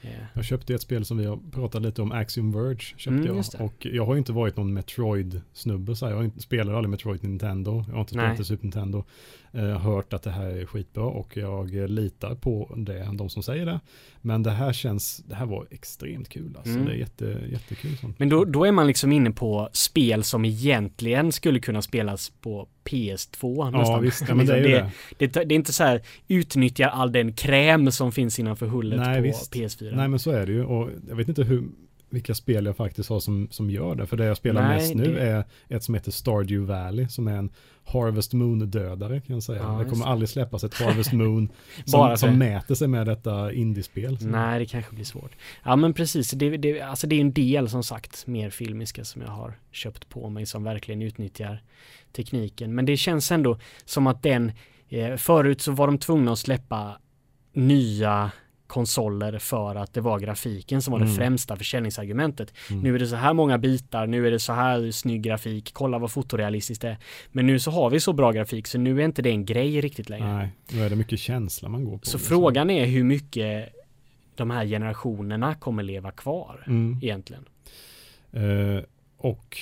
Eh, Jag köpte ett spel som vi har pratat lite om, Axiom Verge köpte Mm, jag. Och jag har inte varit någon Metroid-snubbe så här. Jag har inte, spelar aldrig Metroid Nintendo. Jag har inte spelat Super Nintendo. Eh, hört att det här är skitbra och jag litar på det, de som säger det. Men det här känns, det här var extremt kul alltså. Mm. Det är jätte, jättekul sånt. Men då, då är man liksom inne på spel som egentligen skulle kunna spelas på PS2 Ja nästan. visst, ja, men det är ju Liksom, det. det, det är inte så här utnyttjar all den kräm som finns innanför hullet Nej, på visst. PS4. Nej men så är det ju och jag vet inte hur vilka spel jag faktiskt har som, som gör det. För det jag spelar Nej, mest nu det- är ett som heter Stardew Valley som är en Harvest Moon-dödare kan jag säga. Ja, det kommer det. aldrig släppas ett Harvest Moon Bara som, för- som mäter sig med detta indiespel. Nej, det kanske blir svårt. Ja, men precis. Det, det, alltså det är en del som sagt mer filmiska som jag har köpt på mig som verkligen utnyttjar tekniken. Men det känns ändå som att den, eh, förut så var de tvungna att släppa nya konsoler för att det var grafiken som var det Mm. främsta försäljningsargumentet. Mm. Nu är det så här många bitar, nu är det så här snygg grafik, kolla vad fotorealistiskt det är. Men nu så har vi så bra grafik så nu är inte det en grej riktigt längre. Nej, nu är det mycket känsla man går på. Så liksom. frågan är hur mycket de här generationerna kommer leva kvar Mm. egentligen. Eh, och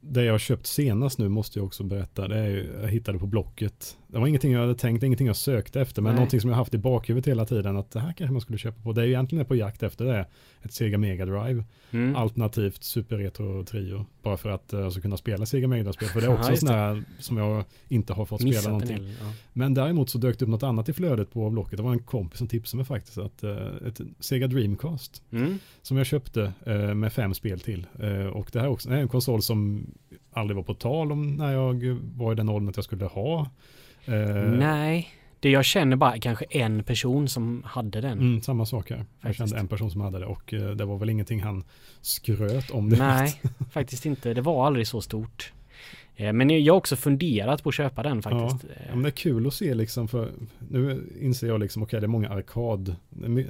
det jag har köpt senast nu måste jag också berätta. Det är ju, jag hittade på Blocket. Det var ingenting jag hade tänkt, ingenting jag sökte efter. Men Nej. någonting som jag haft i bakhuvudet hela tiden. Att det här kanske man skulle köpa på. Det är ju egentligen på jakt efter det. Ett Sega Mega Drive. Mm. Alternativt Super Retro Trio. Bara för att uh, alltså, kunna spela Sega Mega Drive-spel. För det är också här som jag inte har fått spela Missat någonting. hel, ja. Men däremot så dök det upp något annat i flödet på Blocket. Det var en kompis som tipsade mig faktiskt. Att eh, ett Sega Dreamcast Mm. som jag köpte eh, med fem spel till. Eh, och det här också är en konsol som aldrig var på tal om när jag var i den åldern att jag skulle ha. Eh, Nej, det jag känner bara kanske en person som hade den. Mm, samma sak här. Jag Faktiskt. kände en person som hade det och eh, det var väl ingenting han skröt om det. Nej, faktiskt inte. Det var aldrig så stort. Eh, Men jag har också funderat på att köpa den faktiskt. Ja, men det är kul att se liksom för nu inser jag liksom okej det är många arkad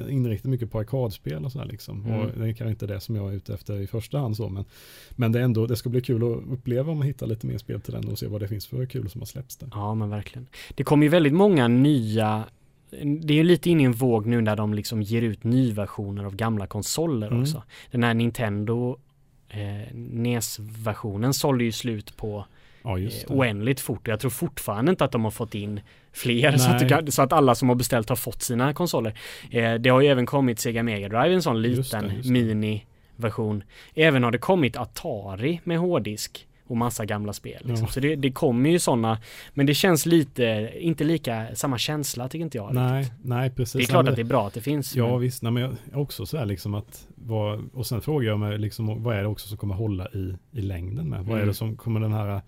inriktat mycket på arkadspel och så här liksom Mm. och det är kanske inte det som jag är ute efter i första hand så men men det är ändå det ska bli kul att uppleva om man hittar lite mer spel till den och se vad det finns för kul som har släppts där. Ja, men verkligen. Det kommer ju väldigt många nya det är ju lite inne i en våg nu när de liksom ger ut nyversioner av gamla konsoler Mm. också. Den här Nintendo eh, NES-versionen sålde ju slut på Ja, just det. oändligt fort jag tror fortfarande inte att de har fått in fler så att, kan, så att, alla som har beställt har fått sina konsoler. Eh, det har ju även kommit Sega Mega Drive, en sån liten just det. mini-version. Även har det kommit Atari med hårddisk och massa gamla spel. Liksom. Ja. Så det, det kommer ju sådana, men det känns lite, inte lika, samma känsla tycker inte jag. Nej, riktigt. nej precis. Det är klart Nej, att det är bra att det finns. Ja men- visst, nej, men jag också så här liksom att vad, och sen frågar jag mig liksom vad är det också som kommer hålla i, i längden med? Vad är Mm. det som kommer den här,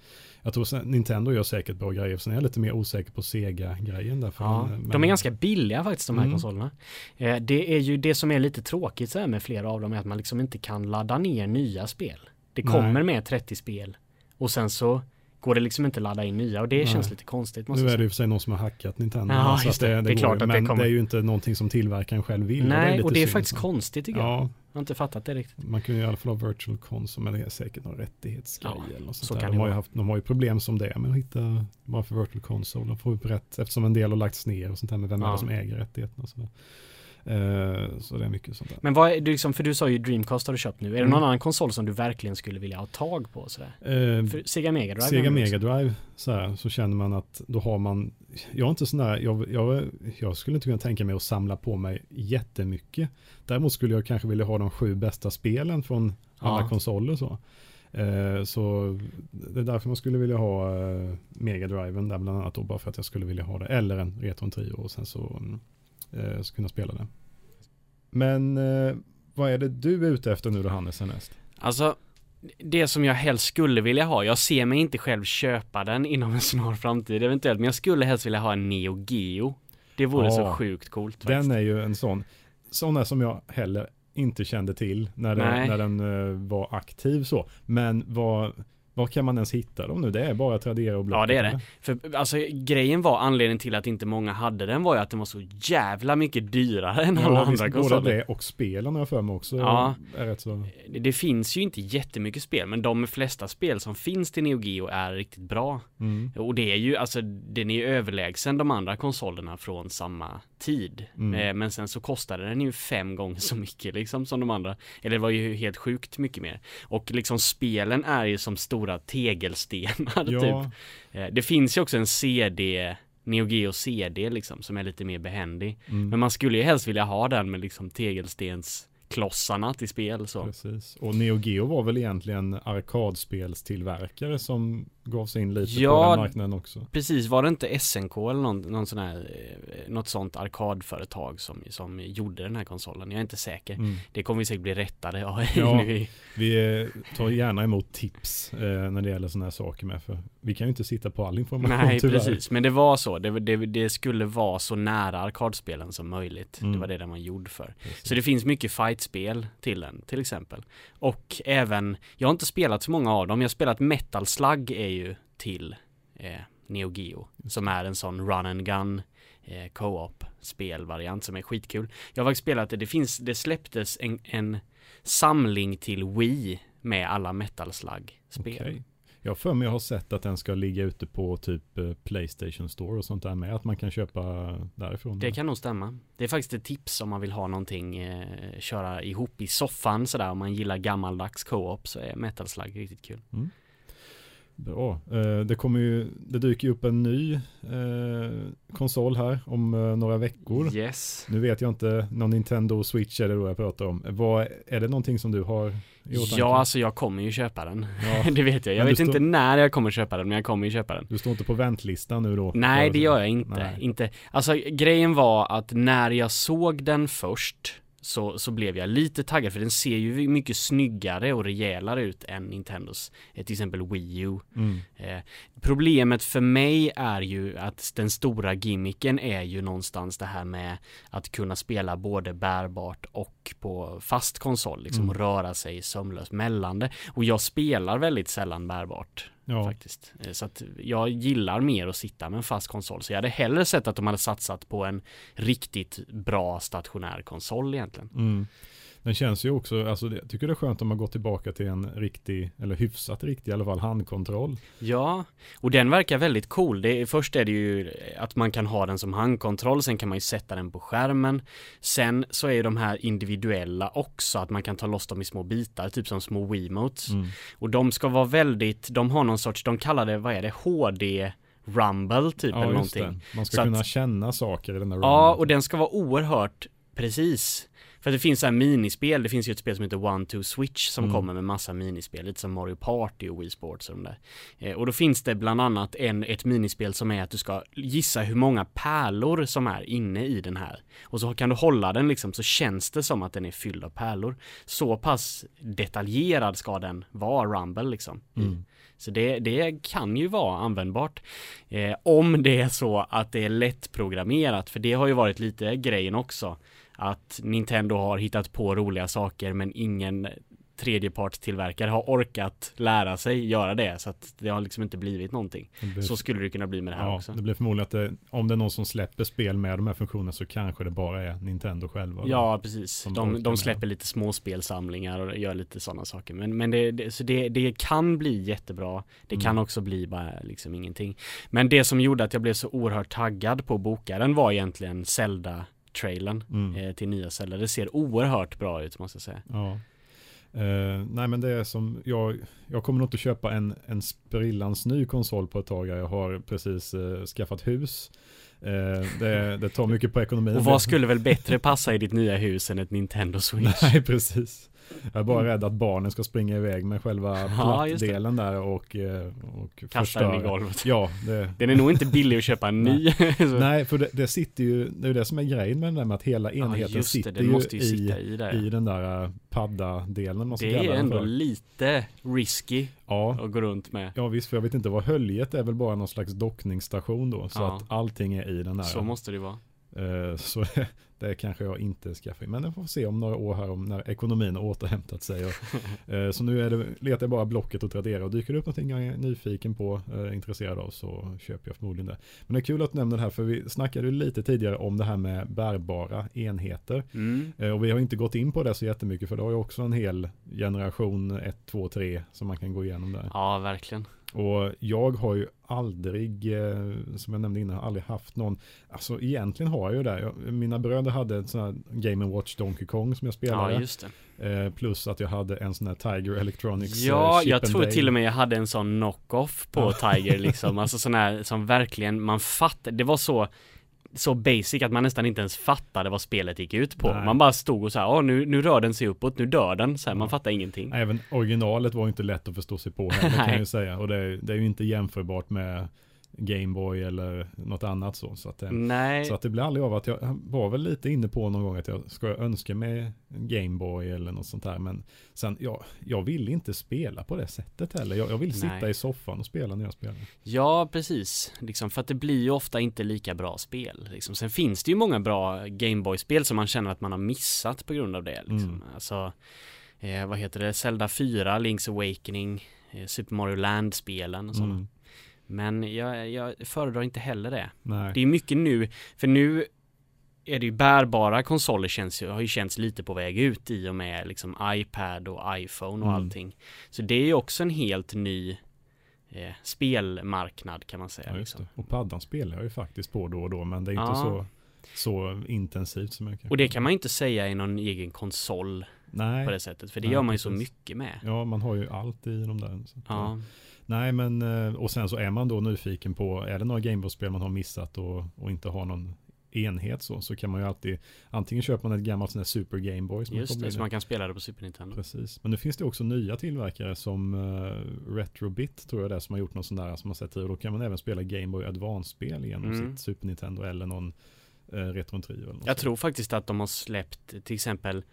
jag tror sen, Nintendo gör säkert bra grejer, sen är jag lite mer osäker på Sega-grejen där. Ja, men- de är ganska billiga faktiskt de här Mm. konsolerna. Eh, det är ju det som är lite tråkigt så här med flera av dem är att man liksom inte kan ladda ner nya spel. Det Nej. kommer med 30 spel och sen så går det liksom inte ladda in nya och det Nej. känns lite konstigt Nu är det säga. ju för sig någon som har hackat Nintendo. Ja, så att det. Det är klart att det men kommer- det är ju inte någonting som tillverkaren själv vill. och det är Nej, och det är faktiskt så. konstigt tycker jag. Ja, Jag har inte fattat det riktigt. man kan ju i alla fall ha virtual console, men det är säkert någon rättighetsgrej Ja, eller något så sånt kan där. det De har, ju haft, de har ju problem som det med att hitta bara för virtual console. De får upp rätt, eftersom en del har lagts ner och sånt där med vem är Ja. det som äger rättigheterna och sådär. Eh, så det är mycket sånt där. Men vad är du liksom, för du sa ju Dreamcast har du köpt nu. Är det Mm. någon annan konsol som du verkligen skulle vilja ha tag på sådär? Eh, För Sega Mega Drive? Sega Mega. Drive så, här, så känner man att då har man, jag är inte sån där, jag, jag, jag skulle inte kunna tänka mig att samla på mig jättemycket. Däremot skulle jag kanske vilja ha de sju bästa spelen från alla Ja. konsoler så. Eh, så det är därför man skulle vilja ha eh, Mega Driven där bland annat då bara för att jag skulle vilja ha det. Eller en Retron Trio och sen så mm, eh, kunna spela det. Men eh, vad är det du är ute efter nu då Hannes härnäst? Alltså, det som jag helst skulle vilja ha, jag ser mig inte själv köpa den inom en snar framtid eventuellt, men jag skulle helst vilja ha en Neo Geo. Det vore Ja. så sjukt coolt faktiskt. Den är ju en sån, sådana som jag heller inte kände till när, det, Nej. när den eh, var aktiv så. Men vad, vad kan man ens hitta dem nu? Det är bara Tradera och Blocket. Ja, det är det. För alltså grejen var, anledningen till att inte många hade den var ju att den var så jävla mycket dyrare än alla Ja, visst, andra både konsoler. det och spelen har jag för mig också. Ja. Är rätt så. Det, det finns ju inte jättemycket spel, men de flesta spel som finns till Neo Geo är riktigt bra. Mm. Och det är ju, alltså den är ju överlägsen de andra konsolerna från samma tid. Mm. Eh, Men sen så kostade den ju fem gånger så mycket liksom som de andra. Eller det var ju helt sjukt mycket mer. Och liksom spelen är ju som stora tegelstenar Ja, typ. Det finns ju också en CD, Neo Geo CD liksom, som är lite mer behändig. mm, Men man skulle ju helst vilja ha den med liksom tegelstensklossarna till spel så. precis. Och Neo Geo var väl egentligen arkadspelstillverkare som gav sig in lite Ja, på den marknaden också. Precis, var det inte SNK eller någon, någon sån här, eh, något sånt arkadföretag som, som gjorde den här konsolen? Jag är inte säker. Mm. Det kommer vi säkert bli rättade ja, Ja. nu Vi eh, tar gärna emot tips eh, när det gäller sådana här saker med. För vi kan ju inte sitta på all information Nej, tyvärr. precis. Men det var så. Det, det, det skulle vara så nära arkadspelen som möjligt. Mm. Det var det den var gjord för. Precis. Så det finns mycket fightspel till den, till exempel. Och även, jag har inte spelat så många av dem. Jag har spelat Metal Slug är ju till eh, Neo Geo. Som är en sån run and gun eh, co-op spelvariant som är skitkul. Jag har faktiskt spelat det, det finns, det släpptes en, en samling till Wii med alla Metal Slug spel. Okej. Jag för mig jag har sett att den ska ligga ute på typ eh, Playstation Store och sånt där med. Att man kan köpa därifrån. Det kan nog stämma. Det är faktiskt ett tips om man vill ha någonting, eh, köra ihop i soffan sådär. Om man gillar gammaldags co-op så är Metal Slug riktigt kul. Bra. Eh, det kommer ju, det dyker ju upp en ny eh, konsol här om eh, några veckor. Yes. Nu vet jag inte, någon Nintendo Switch är det då jag pratar om. Vad, är det någonting som du har i åtanke? Ja, alltså jag kommer ju köpa den. Ja, det vet jag. Jag Men vet inte när jag kommer köpa den, men jag kommer ju köpa den. Du står inte på väntlistan nu då? Nej, det gör jag inte. Nej. inte. Alltså grejen var att när jag såg den först så, så blev jag lite taggad för den ser ju mycket snyggare och rejälare ut än Nintendos, eh, till exempel Wii U. Mm. Eh, problemet för mig är ju att den stora gimmicken är ju någonstans det här med att kunna spela både bärbart och på fast konsol, liksom Mm. och röra sig sömlöst mellan det. Och jag spelar väldigt sällan bärbart Ja, faktiskt. Eh, Så att jag gillar mer att sitta med en fast konsol. Så jag hade hellre sett att de hade satsat på en riktigt bra stationär konsol egentligen. mm. Den känns ju också, alltså jag tycker det är skönt om man går tillbaka till en riktig, eller hyfsat riktig i alla fall, handkontroll. Ja, och den verkar väldigt cool. Det, först är det ju att man kan ha den som handkontroll, sen kan man ju sätta den på skärmen. Sen så är ju de här individuella också, att man kan ta loss dem i små bitar, typ som små Wiimotes. Mm. Och de ska vara väldigt, de har någon sorts, de kallar det, vad är det, HD Rumble typ ja, eller någonting. Det. Man ska så kunna att, känna saker i den här Rumble. Ja, och den ska vara oerhört precis. För det finns så här minispel, det finns ju ett spel som heter One Two Switch som mm. kommer med massa minispel, lite som Mario Party och Wii Sports och de där. Eh, och då finns det bland annat en, ett minispel som är att du ska gissa hur många pärlor som är inne i den här. Och så kan du hålla den liksom så känns det som att den är fylld av pärlor. Så pass detaljerad ska den vara, Rumble liksom. Mm. Så det, det, kan ju vara användbart. Eh, om det är så att det är lättprogrammerat, för det har ju varit lite grejen också att Nintendo har hittat på roliga saker men ingen tredjepartstillverkare har orkat lära sig göra det så att det har liksom inte blivit någonting. Blir... Så skulle det kunna bli med det här ja, också. Det blir förmodligen att det, om det är någon som släpper spel med de här funktionerna så kanske det bara är Nintendo själva. Ja, precis. De, de släpper med. lite småspelsamlingar och gör lite sådana saker. Men, men det, det, så det, det kan bli jättebra. Det kan mm. också bli bara liksom ingenting. Men det som gjorde att jag blev så oerhört taggad på bokaren var egentligen Zelda trailern mm. eh, till nya celler. Det ser oerhört bra ut måste jag säga. Ja. Uh, nej men det är som, jag, jag kommer nog inte köpa en, en sprillans ny konsol på ett tag. Jag har precis uh, skaffat hus. Uh, det, det, tar mycket på ekonomin. Och vad skulle väl bättre passa i ditt nya hus än ett Nintendo Switch? Nej precis. Jag är bara rädd att barnen ska springa iväg med själva plattdelen där och, eh, och Kasta den i golvet. Ja, det... Den är nog inte billig att köpa en ny. Nej, för det, det, sitter ju, det är det som är grejen med den där med att hela enheten ja, sitter det, ju, ju i, i, i, den där eh, padda-delen. Det är ändå lite risky ja. att gå runt med. Ja visst, för jag vet inte vad höljet är väl bara någon slags dockningsstation då. Så ja. att allting är i den där. Så måste det vara. Eh, så det kanske jag inte skaffar. Men jag får se om några år här om när ekonomin har återhämtat sig. Och, eh, så nu är det, letar jag bara Blocket och Tradera och dyker det upp någonting jag är nyfiken på, eh, intresserad av så köper jag förmodligen det. Men det är kul att du nämner det här för vi snackade lite tidigare om det här med bärbara enheter. Mm. Och vi har inte gått in på det så jättemycket för det har ju också en hel generation 1, 2, 3 som man kan gå igenom där. Ja, verkligen. Och jag har ju aldrig, eh, som jag nämnde innan, aldrig haft någon, alltså egentligen har jag ju det. Jag, mina bröder hade en sån här Game Watch Donkey Kong som jag spelade. Ja, just det. Eh, plus att jag hade en sån här Tiger Electronics Ja, eh, jag tror till och med jag hade en sån knock-off på Tiger liksom. Alltså sån här som verkligen man fattar. Det var så så basic att man nästan inte ens fattade vad spelet gick ut på. Nej. Man bara stod och så här, nu, nu rör den sig uppåt, nu dör den, så här, man fattar ingenting. Även originalet var inte lätt att förstå sig på heller kan jag ju säga. Och det, det är ju inte jämförbart med Gameboy eller något annat så. Så att, Nej. så att det blir aldrig av att jag var väl lite inne på någon gång att jag ska önska mig Gameboy eller något sånt där. Men sen, ja, jag vill inte spela på det sättet heller. Jag, jag vill sitta Nej. i soffan och spela när jag spelar. Ja, precis. Liksom, för att det blir ju ofta inte lika bra spel. Liksom. Sen finns det ju många bra Gameboy-spel som man känner att man har missat på grund av det. Liksom. Mm. Alltså, eh, vad heter det? Zelda 4, Link's Awakening, eh, Super Mario Land-spelen och sådana. Mm. Men jag, jag föredrar inte heller det. Nej. Det är mycket nu, för nu är det ju bärbara konsoler känns ju, har ju känts lite på väg ut i och med liksom iPad och iPhone och mm. allting. Så det är ju också en helt ny eh, spelmarknad kan man säga. Ja, liksom. Och paddan spelar jag ju faktiskt på då och då men det är inte ja. så, så intensivt som jag kan. Och det kan man ju inte säga i någon egen konsol Nej. på det sättet. För det Nej, gör man ju precis. så mycket med. Ja, man har ju allt i de där. ja. Nej, men eh, och sen så är man då nyfiken på, är det några Gameboy-spel man har missat och, och inte har någon enhet så, så kan man ju alltid antingen köper man ett gammalt sånt här Super Gameboy Just det, så man kan spela det på Super Nintendo. Precis, men nu finns det också nya tillverkare som uh, Retrobit tror jag det är som har gjort någon sån där som man sett och då kan man även spela Gameboy Advance-spel genom mm. sitt Super Nintendo eller någon uh, Retro Trio. Jag tror faktiskt att de har släppt till exempel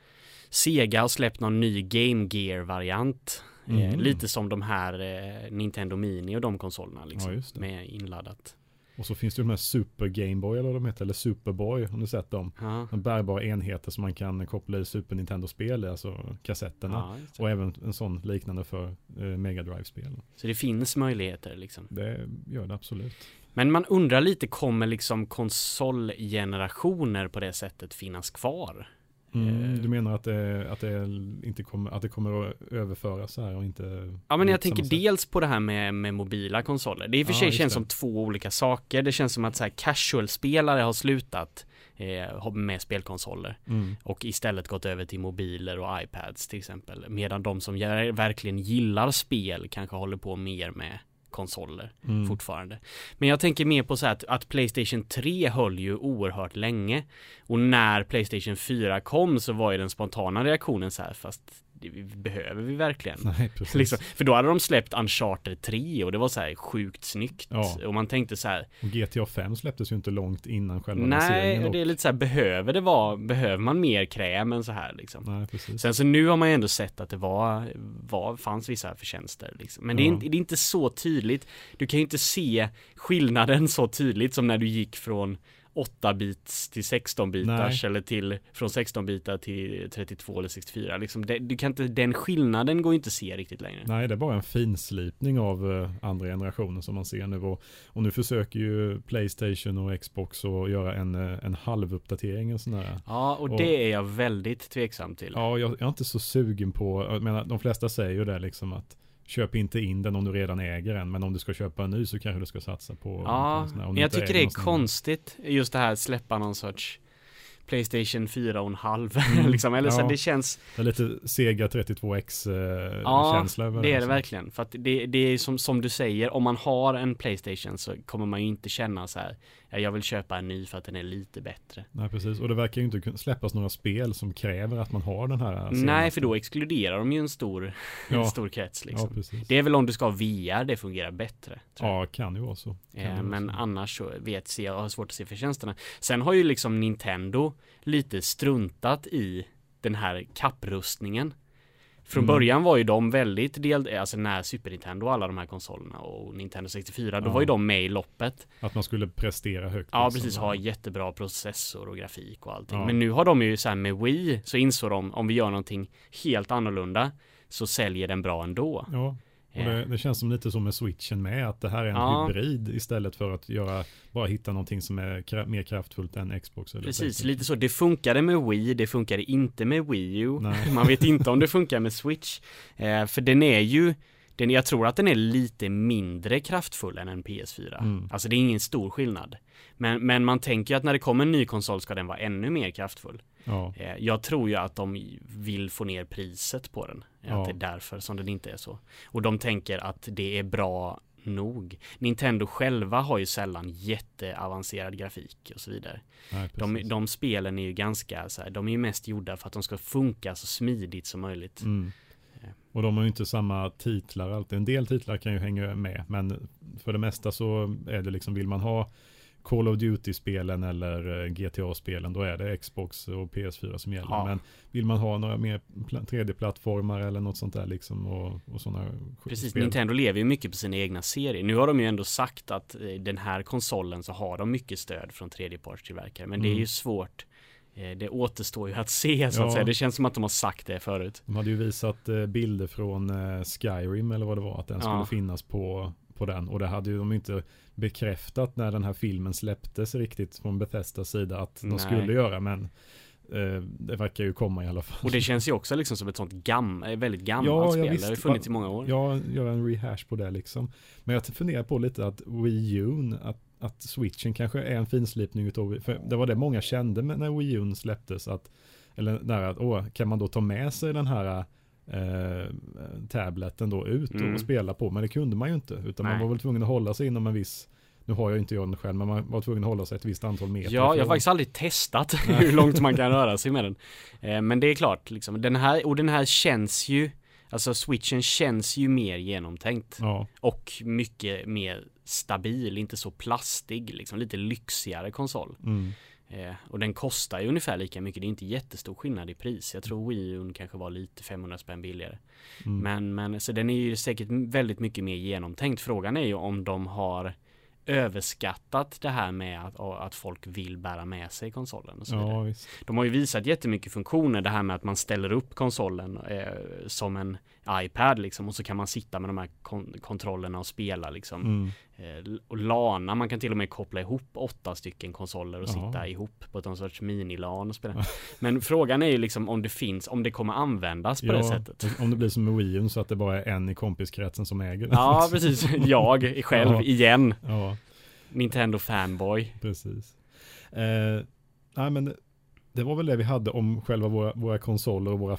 Sega har släppt någon ny Game Gear-variant Mm. lite som de här eh, Nintendo Mini och de konsolerna liksom. Ja, med inladdat. Och så finns det de här Super Gameboy eller vad de heter, eller Superboy, har ni sett dem? Ja. En bärbara enheter som man kan koppla i Super Nintendo-spel, alltså kassetterna. Ja, och även en sån liknande för eh, Mega Drive-spel. Så det finns möjligheter liksom? Det gör det absolut. Men man undrar lite, kommer liksom konsolgenerationer på det sättet finnas kvar? Mm, Eh, du menar att det, att, det inte kommer, att det kommer att överföras här och inte Ja men jag tänker sätt? dels på det här med, med mobila konsoler. Det i och för sig känns det. som två olika saker. Det känns som att så casual-spelare har slutat eh, med spelkonsoler Mm. och istället gått över till mobiler och iPads till exempel. Medan de som verkligen gillar spel kanske håller på mer med konsoler Mm. fortfarande. Men jag tänker mer på så här att, att Playstation 3 höll ju oerhört länge. Och när Playstation 4 kom så var ju den spontana reaktionen så här, fast behöver vi verkligen? Nej. Liksom, för då hade de släppt Uncharted 3 och det var så här sjukt snyggt. Ja. Och man tänkte så här, Och GTA 5 släpptes ju inte långt innan själva nej, och det är lite så här, behöver det vara, behöver man mer kräm än så här liksom? Nej, precis. Sen så nu har man ju ändå sett att det var, var fanns vissa förtjänster liksom. Men det, är Ja. inte, det är inte så tydligt. Du kan ju inte se skillnaden så tydligt som när du gick från 8-bits till 16-bitars eller till från 16-bitar till 32 eller 64 liksom. Det, du kan inte, den skillnaden går inte att se riktigt längre. Nej, det är bara en finslipning av eh, andra generationen som man ser nu. Och, och nu försöker ju Playstation och Xbox att göra en, eh, en halvuppdatering. Sån här. Ja, och Och- det är jag väldigt tveksam till. Ja, jag, jag är inte så sugen på, jag menar, de flesta säger ju det liksom att köp inte in den om du redan äger en, men om du ska köpa en ny så kanske du ska satsa på på Ja, sån här, jag tycker det är konstigt just det här att släppa någon sorts Playstation 4 och en halv Mm, liksom, eller så ja. det känns Det är lite Sega 32X eh, Ja, känsla över Det är det verkligen, för att det, det är som, som du säger, om man har en Playstation så kommer man ju inte känna så här, jag vill köpa en ny för att den är lite bättre. Nej, precis. Och det verkar ju inte släppas några spel som kräver att man har den här Nej, senaste. för då exkluderar de ju en stor, Ja. en stor krets Ja, liksom. precis. det är väl om du ska ha VR det fungerar bättre. Jag. Ja, kan ju vara så. Eh, Men så. annars så vet se, jag har svårt att se förtjänsterna. Sen har ju liksom Nintendo lite struntat i den här kapprustningen. Från Mm. början var ju de väldigt del, alltså när Super Nintendo och alla de här konsolerna och Nintendo 64, då Ja. var ju de med i loppet. Att man skulle prestera högt. Ja liksom. precis, ha jättebra processor och grafik och allting. Ja. Men nu har de ju så här med Wii så insåg de om vi gör någonting helt annorlunda så säljer den bra ändå. Ja, det, det känns som lite som med switchen med att det här är en Ja. hybrid istället för att göra, bara hitta någonting som är kra- mer kraftfullt än Xbox eller Precis, PlayStation. lite så. Det funkade med Wii, det funkade inte med Wii U. Nej. Man vet inte om det funkar med Switch. Eh, för den är ju, den, jag tror att den är lite mindre kraftfull än en PS4. Mm. Alltså det är ingen stor skillnad. Men, men man tänker ju att när det kommer en ny konsol ska den vara ännu mer kraftfull. Ja, Eh, jag tror ju att de vill få ner priset på den. Ja. Att det är därför som den inte är så. Och de tänker att det är bra nog. Nintendo själva har ju sällan jätteavancerad grafik och så vidare. nej, De, de spelen är ju ganska så här, de är ju mest gjorda för att de ska funka så smidigt som möjligt. Mm. Eh. Och de har ju inte samma titlar alltid. En del titlar kan ju hänga med, men för det mesta så är det liksom, vill man ha Call of Duty-spelen eller eh, GTA-spelen, då är det Xbox och PS4 som gäller. Ja. Men vill man ha några mer pla- 3D-plattformar eller något sånt där liksom och, och sådana Precis, spel. Nintendo lever ju mycket på sina egna serier. Nu har de ju ändå sagt att eh, den här konsolen så har de mycket stöd från tredjepartstillverkare. Men det är Mm. ju svårt. Eh, Det återstår ju att se så att Ja. säga. Det känns som att de har sagt det förut. De hade ju visat bilder från Skyrim eller vad det var, att den Ja. skulle finnas på, på den. Och det hade ju de inte bekräftat när den här filmen släpptes riktigt från Bethesdas sida att de Nej. skulle göra, men eh, det verkar ju komma i alla fall. Och det känns ju också liksom som ett sånt gam, eh, väldigt gammalt Ja, ja, spel. visst. Det har ju funnits i många år. Jag gör en rehash på det liksom. Men jag funderar på lite att Wii U, att, att switchen kanske är en finslipning utav, för det var det många kände när Wii U släpptes, att, eller där att, åh, kan man då ta med sig den här eh, tableten då ut Mm. och spela på, men det kunde man ju inte, utan man Nej. var väl tvungen att hålla sig inom en viss, nu har jag inte jag den själv, men man var tvungen att hålla sig ett visst antal meter. Ja, jag har faktiskt aldrig testat hur långt man kan röra sig med den. Eh, Men det är klart, liksom, den här, och den här känns ju, alltså switchen känns ju mer genomtänkt. Ja, Och mycket mer stabil, inte så plastig, liksom lite lyxigare konsol. mm, Eh, och den kostar ju ungefär lika mycket, det är inte jättestor skillnad i pris. Jag tror Wii U kanske var lite 500 spänn billigare. mm. Men, men så den är ju säkert väldigt mycket mer genomtänkt. Frågan är ju om de har överskattat det här med att, att folk vill bära med sig konsolen och så vidare. ja. De har ju visat jättemycket funktioner, det här med att man ställer upp konsolen eh, som en, iPad liksom och så kan man sitta med de här kon kontrollerna och spela liksom. Mm. Eh, och LANa, man kan till och med koppla ihop åtta stycken konsoler och Ja. sitta ihop på någon sorts mini-LAN och spela. Men frågan är ju liksom om det finns, om det kommer användas på det sättet. Om det blir som med Wii så att det bara är en i kompiskretsen som äger. Ja, precis. Jag själv Ja. igen. Ja, Nintendo fanboy. precis. Eh, nej men det, var väl det vi hade om själva våra, våra konsoler och våra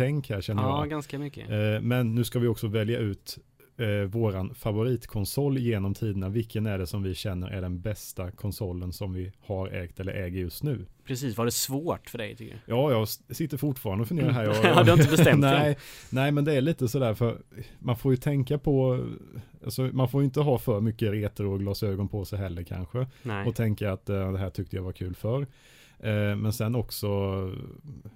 framtidstänk här känner Ja, jag. ganska mycket. Eh, men nu ska vi också välja ut eh, våran favoritkonsol genom tiderna. Vilken är det som vi känner är den bästa konsolen som vi har ägt eller äger just nu? Precis, var det svårt för dig tycker du? Ja, jag sitter fortfarande och funderar här. Jag, Ja, du har inte bestämt dig? nej, nej, men det är lite sådär för man får ju tänka på, alltså, man får ju inte ha för mycket retro-glasögon på sig heller kanske. Nej. Och tänka att eh, det här tyckte jag var kul för. Eh, men sen också,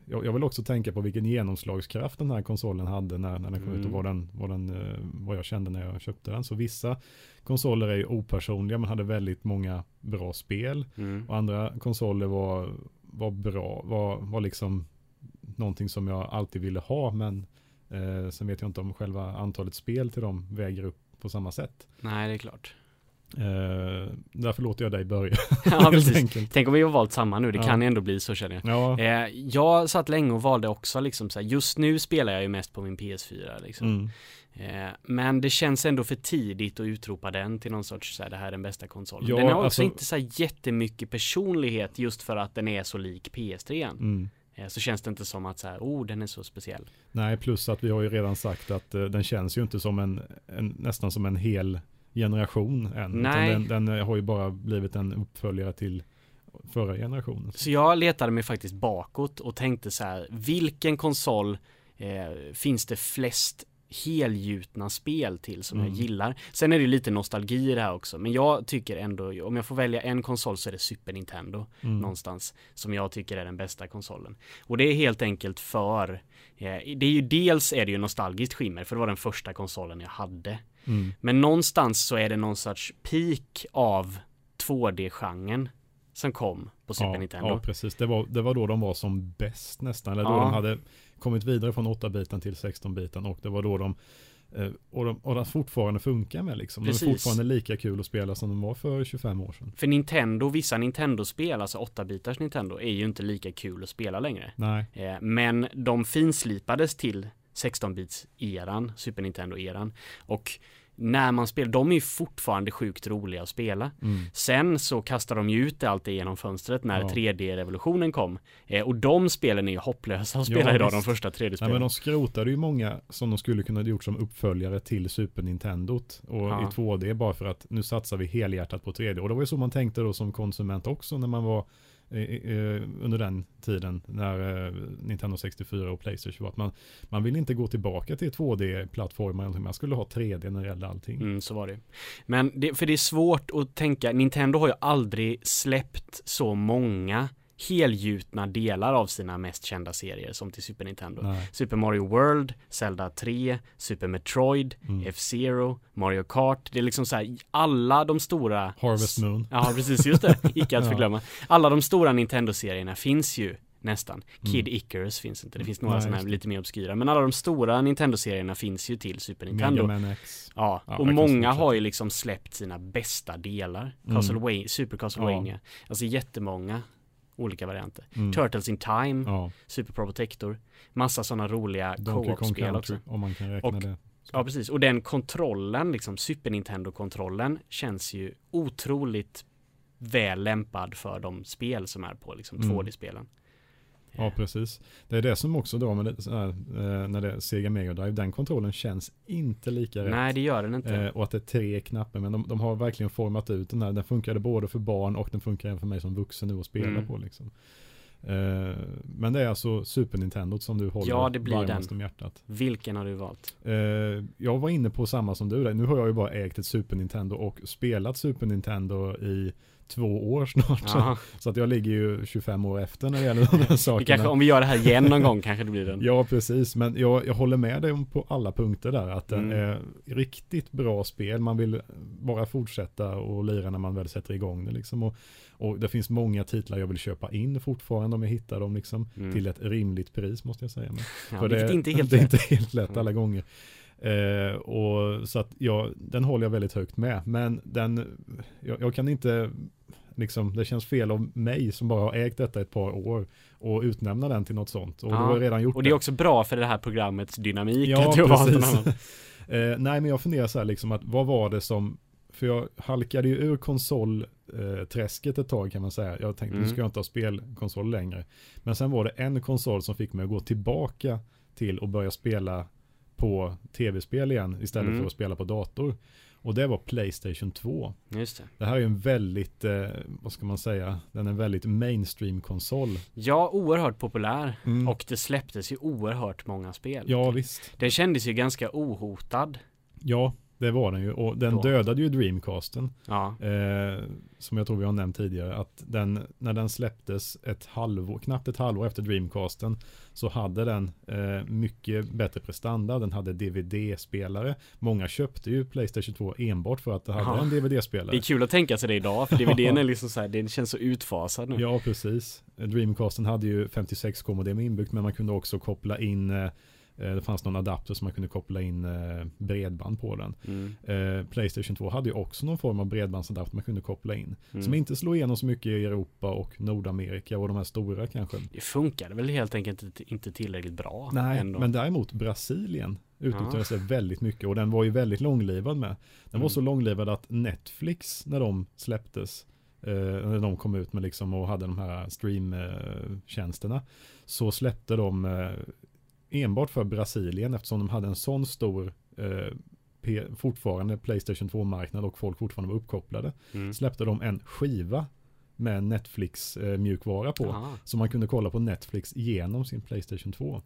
jag, vill också tänka på vilken genomslagskraft den här konsolen hade när, när den kom ut och Mm. vad, den, vad, den, eh, vad jag kände när jag köpte den. Så vissa konsoler är ju opersonliga men hade väldigt många bra spel. Mm. Och andra konsoler var, var bra, var, var liksom någonting som jag alltid ville ha men eh, sen vet jag inte om själva antalet spel till dem väger upp på samma sätt. Nej, det är klart. Eh, därför låter jag dig börja. Ja, precis. enkelt. Tänk om vi har valt samma nu, det Ja. kan ändå bli så känner jag. Ja, Eh, jag satt länge och valde också liksom så här, just nu spelar jag ju mest på min PS4 liksom. mm. Eh, men det känns ändå för tidigt att utropa den till någon sorts så här, det här är den bästa konsolen. Ja, den har också alltså- inte så här jättemycket personlighet just för att den är så lik PS3. Mm. Eh, så känns det inte som att så här, oh den är så speciell. Nej, plus att vi har ju redan sagt att eh, den känns ju inte som en, en nästan som en hel generation än. Nej. Den, den har ju bara blivit en uppföljare till förra generationen. Så jag letade mig faktiskt bakåt och tänkte så här, vilken konsol eh, finns det flest helgjutna spel till som Mm. jag gillar. Sen är det lite nostalgi i det här också, men jag tycker ändå, om jag får välja en konsol så är det Super Nintendo Mm. någonstans som jag tycker är den bästa konsolen. Och det är helt enkelt för, eh, det är ju dels är det ju nostalgiskt skimmer, för det var den första konsolen jag hade. Mm. Men någonstans så är det någon sorts peak av 2D-genren som kom på Super ja, Nintendo. Ja, precis. Det var, det var då de var som bäst nästan. Eller då Ja. de hade kommit vidare från 8-biten till 16-biten och det var då de eh, och de, och de fortfarande funkar med liksom. De är Precis. fortfarande lika kul att spela som de var för 25 år sedan. För Nintendo, vissa Nintendo-spel, alltså 8-bitars Nintendo, är ju inte lika kul att spela längre. Nej, Eh, men de finslipades till 16-bits-eran, Super Nintendo-eran. Och när man spelar, de är ju fortfarande sjukt roliga att spela. mm. Sen så kastar de ju ut allt det genom fönstret när Ja. 3D-revolutionen kom. Eh, och de spelen är ju hopplösa att spela Ja, idag, visst. de första Nej, 3D-spelen. men de skrotade ju många som de skulle kunna gjort som uppföljare till Super Nintendot och Ja. i 2D bara för att nu satsar vi helhjärtat på 3D och det var ju så man tänkte då som konsument också när man var under den tiden när eh, Nintendo 64 och Playstation var att man, man vill inte gå tillbaka till 2D-plattformar man skulle ha 3D när det gällde allting. Mm, så var det. Men det, för det är svårt att tänka, Nintendo har ju aldrig släppt så många helgjutna delar av sina mest kända serier som till Super Nintendo. Nej. Super Mario World, Zelda 3, Super Metroid, Mm. F-Zero, Mario Kart. Det är liksom så här, alla de stora Harvest Moon. Ja, precis, just det. Icke att Ja. förglömma. Alla de stora Nintendo-serierna finns ju nästan. Kid Mm. Icarus finns inte. Det finns några Nej, som är just det. lite mer obskyra. Men alla de stora Nintendo-serierna finns ju till Super Nintendo. Mega Man X. Ja, Ja, och många har ju liksom släppt sina bästa delar. Mm. Castlevania, Super Castlevania. Alltså jättemånga olika varianter. Mm. Turtles in Time, Ja, Super Pro Protector. Massa sådana roliga co-op-spel också. om man kan räkna Och- det. Ja, precis. Och den kontrollen, liksom Super Nintendo-kontrollen, känns ju otroligt väl lämpad för de spel som är på liksom Mm. 2D-spelen. Ja, precis. Det är det som också då med det, här, eh, när det är Sega Mega Drive, den kontrollen känns inte lika rätt. Nej, det gör den inte. Eh, och att det är tre knappar, men de, de har verkligen format ut den här. Den funkade både för barn och den funkar även för mig som vuxen nu att spela Mm. på liksom. Eh, men det är alltså Super Nintendo som du håller Ja, det blir den. om hjärtat. Vilken har du valt? Jag var inne på samma som du där. Nu har jag ju bara ägt ett Super Nintendo och spelat Super Nintendo i två år snart. Ja. Så att jag ligger ju 25 år efter när det gäller de här sakerna. kanske, om vi gör det här igen någon gång kanske det blir den. Ja, precis. Men jag, jag håller med dig om på alla punkter där. Att den Mm. är riktigt bra spel. Man vill bara fortsätta och lira när man väl sätter igång det. Liksom. Och, och det finns många titlar jag vill köpa in fortfarande om jag hittar dem liksom, Mm. till ett rimligt pris måste jag säga. Men Ja, för det, inte är helt det är rätt. inte helt lätt alla gånger. Eh, och så att ja, den håller jag väldigt högt med. Men den, jag, jag kan inte, liksom, det känns fel av mig som bara har ägt detta ett par år och utnämna den till något sånt. Och Ja, har redan gjort Och det är också bra för det här programmets dynamik. Ja, precis. Eh, nej, men jag funderar så här liksom att vad var det som, för jag halkade ju ur konsolträsket ett tag kan man säga. Jag tänkte Mm. nu ska jag inte ha spelkonsol längre. Men sen var det en konsol som fick mig att gå tillbaka till och börja spela på tv-spel igen istället Mm. för att spela på dator. Och det var Playstation 2. Just det. Det här är ju en väldigt, eh, vad ska man säga, den är en väldigt mainstream-konsol. Ja, oerhört populär. Mm. Och det släpptes ju oerhört många spel. Ja, visst. Den kändes ju ganska ohotad. Ja, det var den ju. Och den Då. dödade ju Dreamcasten. Ja. Eh, som jag tror vi har nämnt tidigare, att den, när den släpptes ett halvår, knappt ett halvår efter Dreamcasten, så hade den eh, mycket bättre prestanda. Den hade DVD-spelare. Många köpte ju Playstation 2 enbart för att det hade Ja. en Det DVD-spelare. är kul att tänka sig det idag, för DVDn är liksom så här, den känns så utfasad nu. Ja, precis. Dreamcasten hade ju 56k modem inbyggt, men man kunde också koppla in eh, det fanns någon adapter som man kunde koppla in eh, bredband på den. Mm. Eh, Playstation 2 hade ju också någon form av bredbandsadapter man kunde koppla in. Mm. Som inte slår igenom så mycket i Europa och Nordamerika och de här stora kanske. Det funkade väl helt enkelt inte- tillräckligt bra. Nej, ändå. men däremot Brasilien utnyttjade Ja. väldigt mycket och den var ju väldigt långlivad med. Den var Mm. så långlivad att Netflix när de släpptes, eh, när de kom ut med liksom och hade de här streamtjänsterna, så släppte de eh, enbart för Brasilien eftersom de hade en sån stor eh, P- fortfarande Playstation 2-marknad och folk fortfarande var uppkopplade. Mm. Släppte de en skiva med Netflix eh, på. Aha. Så man kunde kolla på Netflix genom sin Playstation 2.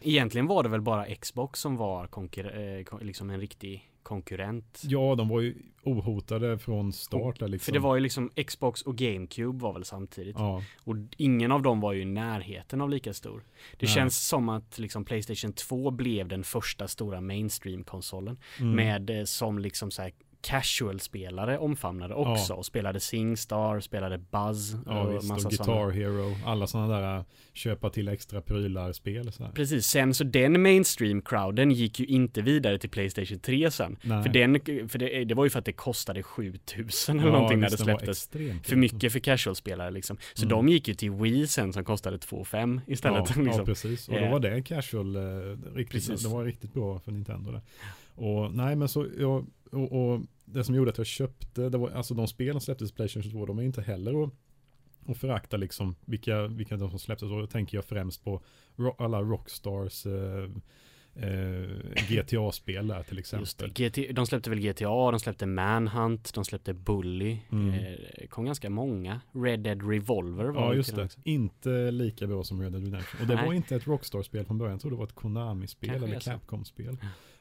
Egentligen var det väl bara Xbox som var konkur- eh, liksom en riktig konkurrent. Ja, de var ju ohotade från start där liksom. För det var ju liksom Xbox och GameCube var väl samtidigt. Ja, Och ingen av dem var ju i närheten av lika stor. Det Nej. känns som att liksom Playstation 2 blev den första stora mainstream-konsolen. mm. Med eh, som liksom så här casual-spelare omfamnade också. Och spelade Singstar, spelade Buzz ja och visst, och massa Guitar sådana. Hero, alla sådana där äh, köpa till extra prylar-spel. Precis, sen så den mainstream-crowden gick ju inte vidare till Playstation 3 sen. Nej. För, den, för det, det var ju för att det kostade 7000 eller Ja, någonting när det släpptes. För mycket för casual-spelare liksom. Så Mm. de gick ju till Wii sen som kostade 2 5 istället. Ja, liksom. ja, precis. Och då Eh. var det casual, eh, riktigt, Precis. det var riktigt bra för Nintendo där. Och nej, men så, jag, och, och det som gjorde att jag köpte, det var, alltså de spel som släpptes i Playstation 2, de är inte heller att, att förakta liksom vilka, vilka de som släpptes. Och då tänker jag främst på ro, alla Rockstars eh, eh, GTA-spel där till Just exempel. det. GT, de släppte väl GTA, de släppte Manhunt, de släppte Bully. Mm. Eh, kom ganska många. Red Dead Revolver var Ja, just det. också. Inte lika bra som Red Dead Redemption. Och det var inte ett Rockstar-spel från början. Jag tror det var ett Konami-spel eller. Capcom-spel.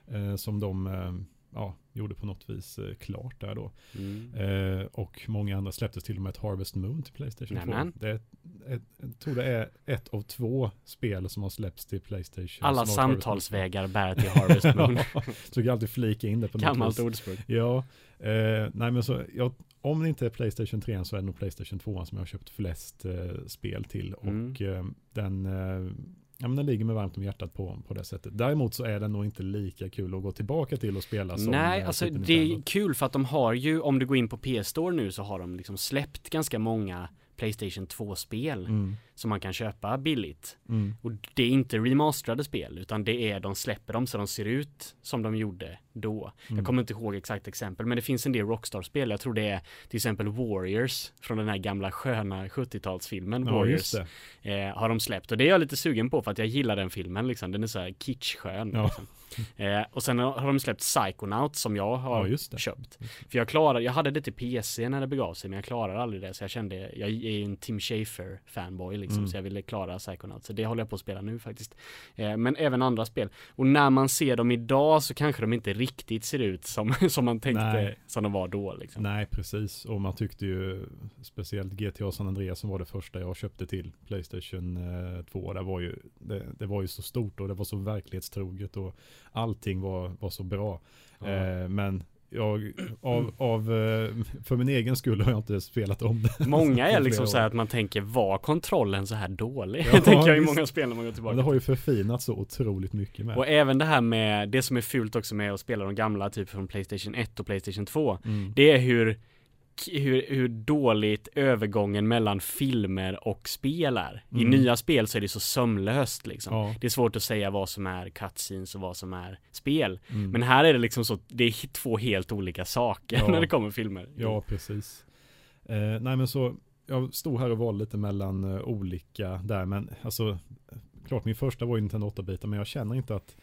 Eh, som de eh, ja, gjorde på något vis eh, klart där då. Mm. Eh, och många andra släpptes till och med ett Harvest Moon till Playstation 2. Nämen. Det är, ett, ett, jag tror det är ett av två spel som har släppts till Playstation. Alla samtalsvägar bär till Harvest Moon. Ja, så jag alltid flika in det på något Gammalt vis. ordspråk. Ja, eh, nej men så, jag, om det inte är Playstation 3 så är det nog Playstation 2 som jag har köpt flest eh, spel till. Mm. Och eh, den, eh, ja, men den ligger mig varmt om hjärtat på, på det sättet. Däremot så är den nog inte lika kul att gå tillbaka till och spela som Nej, eh, alltså det är kul för att de har ju, om du går in på PS-store nu så har de liksom släppt ganska många Playstation 2-spel Mm, som man kan köpa billigt. mm, Och det är inte remasterade spel utan det är, de släpper dem så de ser ut som de gjorde då. mm. Jag kommer inte ihåg exakt exempel men det finns en del Rockstar-spel. Jag tror det är till exempel Warriors från den här gamla sköna 70-talsfilmen Ja, Warriors. Eh, har de släppt och det är jag lite sugen på för att jag gillar den filmen liksom. Den är så här kitschskön. Ja. Liksom. Eh, och sen har de släppt Psychonaut som jag har Ja, köpt. För jag klarade, jag hade det till PC när det begav sig men jag klarade aldrig det så jag kände, jag är ju en Tim Schafer fanboy liksom. Mm. så jag ville klara Psychonaut. Så det håller jag på att spela nu faktiskt. Eh, men även andra spel. Och när man ser dem idag så kanske de inte riktigt ser ut som, som man tänkte Nej. som de var då liksom. Nej, precis. Och man tyckte ju speciellt GTA San Andreas som var det första jag köpte till Playstation eh, 2. Det var, ju, det, det var ju så stort och det var så verklighetstroget och allting var, var så bra. Ja. Eh, men jag, av, av, eh, för min egen skull har jag inte spelat om det. Många är liksom så här att man tänker, var kontrollen så här dålig? Ja, tänker jag i många spel när man går Men tillbaka. det har ju förfinats så otroligt mycket med. Och även det här med, det som är fult också med att spela de gamla, typ från Playstation 1 och Playstation 2. Mm. Det är hur, hur, hur dåligt övergången mellan filmer och spel är. I Mm. nya spel så är det så sömlöst liksom. Ja, Det är svårt att säga vad som är cutscenes och vad som är spel. mm. Men här är det liksom så, det är två helt olika saker Ja. när det kommer filmer. Ja, precis. Eh, nej men så, jag stod här och valde lite mellan eh, olika där, men alltså, klart min första var ju Nintendo 8-bitar, men jag känner inte att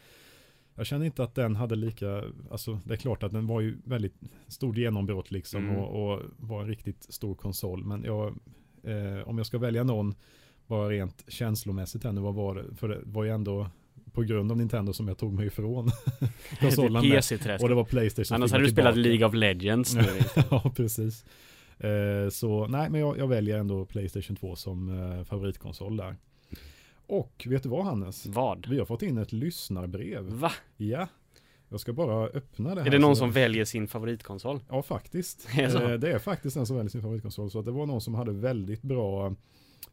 jag känner inte att den hade lika, alltså det är klart att den var ju väldigt stort genombrott liksom Mm. och, och var en riktigt stor konsol, men jag, eh, om jag ska välja någon bara rent känslomässigt här nu, vad var det? För det var ju ändå på grund av Nintendo som jag tog mig ifrån konsolen med. PC-träsk. Och det var Playstation. Annars hade du spelat. League of Legends nu. ja, precis. Eh, så nej, men jag, jag väljer ändå Playstation 2 som eh, favoritkonsol där. Och vet du vad Hannes? Vad? Vi har fått in ett lyssnarbrev. Va? Ja. Jag ska bara öppna det här. Är det någon som väljer sin favoritkonsol? Ja, faktiskt. Det? Eh, det är faktiskt den som väljer sin favoritkonsol. Så att det var någon som hade väldigt bra,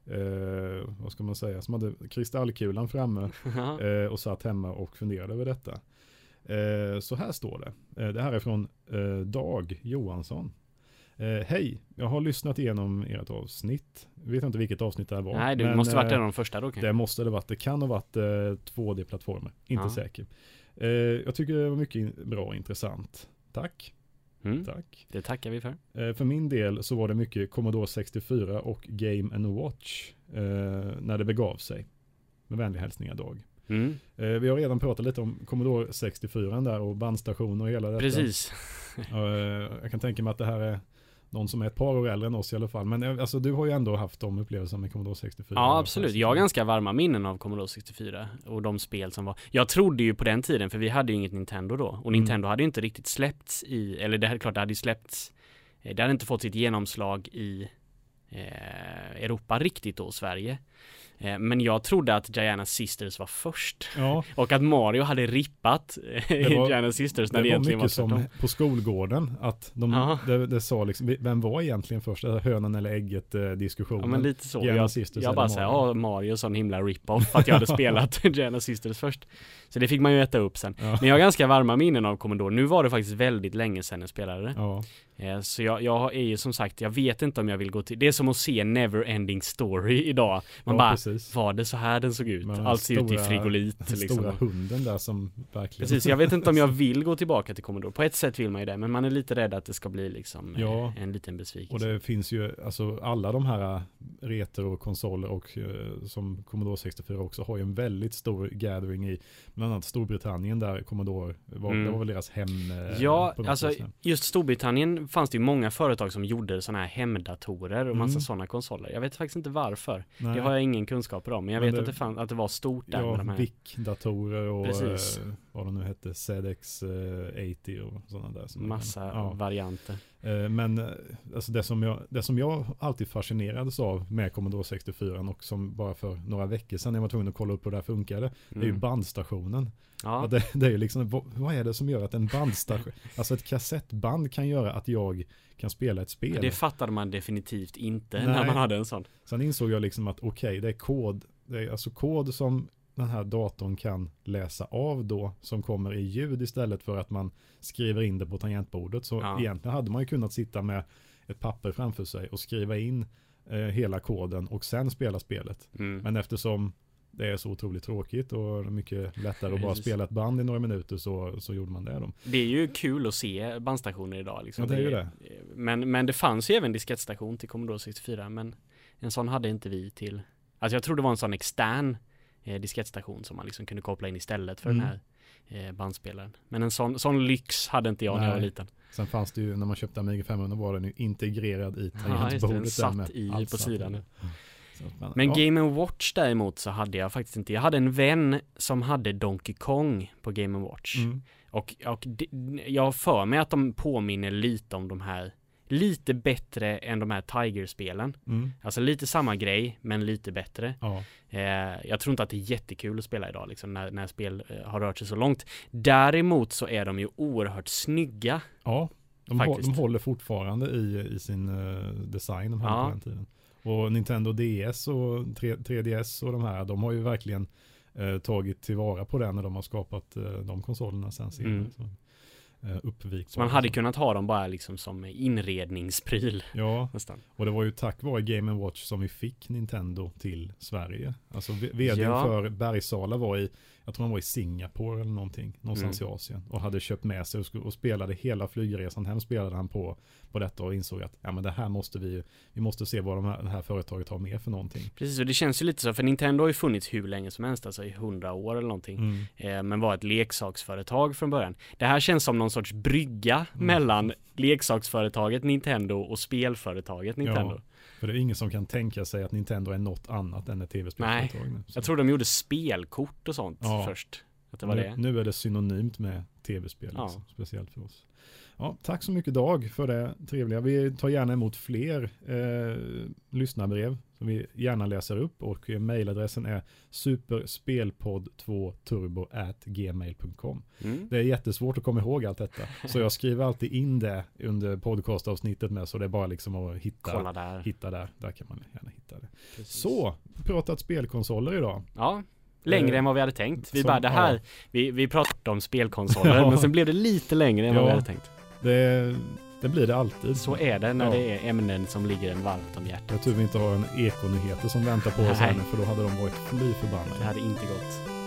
eh, vad ska man säga, som hade kristallkulan framme eh, och satt hemma och funderade över detta. Eh, så här står det. Eh, det här är från eh, Dag Johansson. Eh, Hej, jag har lyssnat igenom ert avsnitt. Vet inte vilket avsnitt det här var. Nej, det men, måste varit eh, en av de första då. Det måste det varit. Det kan ha varit eh, 2D-plattformar. Inte Ja. säker. Eh, jag tycker det var mycket bra och intressant. Tack. Mm, Tack. det tackar vi för. Eh, för min del så var det mycket Commodore 64 och Game and Watch eh, när det begav sig. Med vänliga hälsningar Dag. Mm, Eh, vi har redan pratat lite om Commodore 64 där och bandstationer och hela detta. precis. Eh, jag kan tänka mig att det här är någon som är ett par år äldre än oss i alla fall. Men eh, alltså, du har ju ändå haft de upplevelserna med Commodore 64. Ja, absolut. Jag har ganska varma minnen av Commodore 64 och de spel som var. Jag trodde ju på den tiden, för vi hade ju inget Nintendo då. Och Mm. Nintendo hade ju inte riktigt släppts i, eller det hade klart, det hade ju släppts, eh, det hade inte fått sitt genomslag i eh, Europa riktigt då, Sverige. Eh, men jag trodde att Giana Sisters var först. Ja, Och att Mario hade rippat Det var- Giana Sisters när det det, var egentligen var mycket som på skolgården. Att de, det, det sa liksom, vem var egentligen först? Det Hönan eller ägget eh, diskussionen. Ja men lite så. Giana Jag, Sisters jag bara säger, ja Mario sån himla rip-off att jag hade spelat Giana Sisters först. Så det fick man ju äta upp sen. Ja. Men jag har ganska varma minnen av Commodore. Nu var det faktiskt väldigt länge sedan jag spelade det. Ja, Så jag, jag är ju som sagt, jag vet inte om jag vill gå till, det är som att se Neverending Story idag. Man ja, bara, precis. var det så här den såg ut? Den Allt ser ut i frigolit Den liksom. stora hunden där som verkligen... Precis, jag vet inte om jag vill gå tillbaka till Commodore. På ett sätt vill man ju det, men man är lite rädd att det ska bli liksom eh, Ja. en liten Och besvikelse. det finns ju, alltså alla de här äh, retro-konsoler och eh, som Commodore 64 också har ju en väldigt stor gathering i bland annat Storbritannien där Commodore var, Mm. det var väl deras hem. eh, Ja, alltså vis. just Storbritannien fanns det ju många företag som gjorde sådana här hemdatorer och massa Mm. sådana konsoler. Jag vet faktiskt inte varför. Nej. Det har jag ingen kunskap om, men jag Men vet det- att, det fann, att det var stort där Ja, med de här. VIC-datorer och Precis. eh, vad de nu hette, ZX eh, 80 och sådana där. Massa Ja. varianter. Eh, Men eh, alltså det, som jag, det som jag alltid fascinerades av med Commodore 64 och som bara för några veckor sedan jag var tvungen att kolla upp hur det här funkade, det är ju Mm. bandstationen. Ja. Det, det är ju liksom, vad, är det som gör att en bandstation, alltså ett kassettband kan göra att jag kan spela ett spel? det fattade man definitivt inte Nej. när man hade en sån. Sen insåg jag liksom att okej, det är kod, det är alltså kod som den här datorn kan läsa av då, som kommer i ljud istället för att man skriver in det på tangentbordet. Så Ja. egentligen hade man ju kunnat sitta med ett papper framför sig och skriva in eh, hela koden och sen spela spelet. Mm. Men eftersom det är så otroligt tråkigt och mycket lättare att bara spela ett band i några minuter så, så gjorde man det då. Det är ju kul att se bandstationer idag liksom. Ja, det är ju det. Men, men det fanns ju även diskettstation till Commodore 64 men en sån hade inte vi till Alltså jag tror det var en sån extern eh, diskettstation som man liksom kunde koppla in istället för Mm. den här eh, bandspelaren. Men en sån, sån lyx hade inte jag när jag var Nej. liten. Sen fanns det ju, när man köpte Amiga 500 var den ju integrerad i Ja, tangentbordet. den där satt i på satt sidan. i. Spännande. Men ja. Game Watch däremot så hade jag faktiskt inte. Jag hade en vän som hade Donkey Kong på Game Watch. Mm. Och, och det, jag har för mig att de påminner lite om de här Lite bättre än de här Tiger-spelen. Mm. Alltså lite samma grej, men lite bättre. Ja. Eh, jag tror inte att det är jättekul att spela idag, liksom, när, när spel eh, har rört sig så långt. Däremot så är de ju oerhört snygga. ja, de, hå- de håller fortfarande i, i sin eh, design de här Ja. på den tiden. Och Nintendo DS och 3, 3DS och de här, de har ju verkligen eh, tagit tillvara på det när de har skapat eh, de konsolerna sen senare. Mm. Eh, uppvikt. Man hade kunnat ha dem bara liksom som inredningspryl Ja, nästan. och det var ju tack vare Game Watch som vi fick Nintendo till Sverige. Alltså vdn Ja. för Bergsala var i, jag tror han var i Singapore eller någonting, någonstans Mm. i Asien. Och hade köpt med sig och, och spelade hela flygresan hem spelade han på, på detta och insåg att ja men det här måste vi, vi måste se vad de här, det här företaget har med för någonting. Precis, och det känns ju lite så, för Nintendo har ju funnits hur länge som helst, alltså i hundra år eller någonting. Mm. Eh, men var ett leksaksföretag från början. Det här känns som någon sorts brygga Mm. mellan leksaksföretaget Nintendo och spelföretaget Nintendo. Ja, för det är ingen som kan tänka sig att Nintendo är något annat än ett tv-spelsföretag nu. Så- Jag tror de gjorde spelkort och sånt Ja. först. Att det var nu, det. nu är det synonymt med tv-spel, Ja. liksom, speciellt för oss. Ja, tack så mycket Dag för det trevliga. Vi tar gärna emot fler eh, lyssnarbrev som vi gärna läser upp och mejladressen är superspelpodd2turbo at gmail.com. Mm. Det är jättesvårt att komma ihåg allt detta, så jag skriver alltid in det under podcastavsnittet med så det är bara liksom att hitta, Kolla där. hitta där. Där kan man gärna hitta det. Precis. Så, pratat spelkonsoler idag. Ja. Längre Eh, än vad vi hade tänkt. Vi som- bara, det här, ja. vi, vi pratade om spelkonsoler, Ja. men sen blev det lite längre än vad Ja. vi hade tänkt. Det, det blir det alltid. Så är det när Ja. det är ämnen som ligger en varmt om hjärtat. Jag tror vi inte har en ekonyheter som väntar på oss här nu för då hade de varit fly Det förbannade. hade inte gått.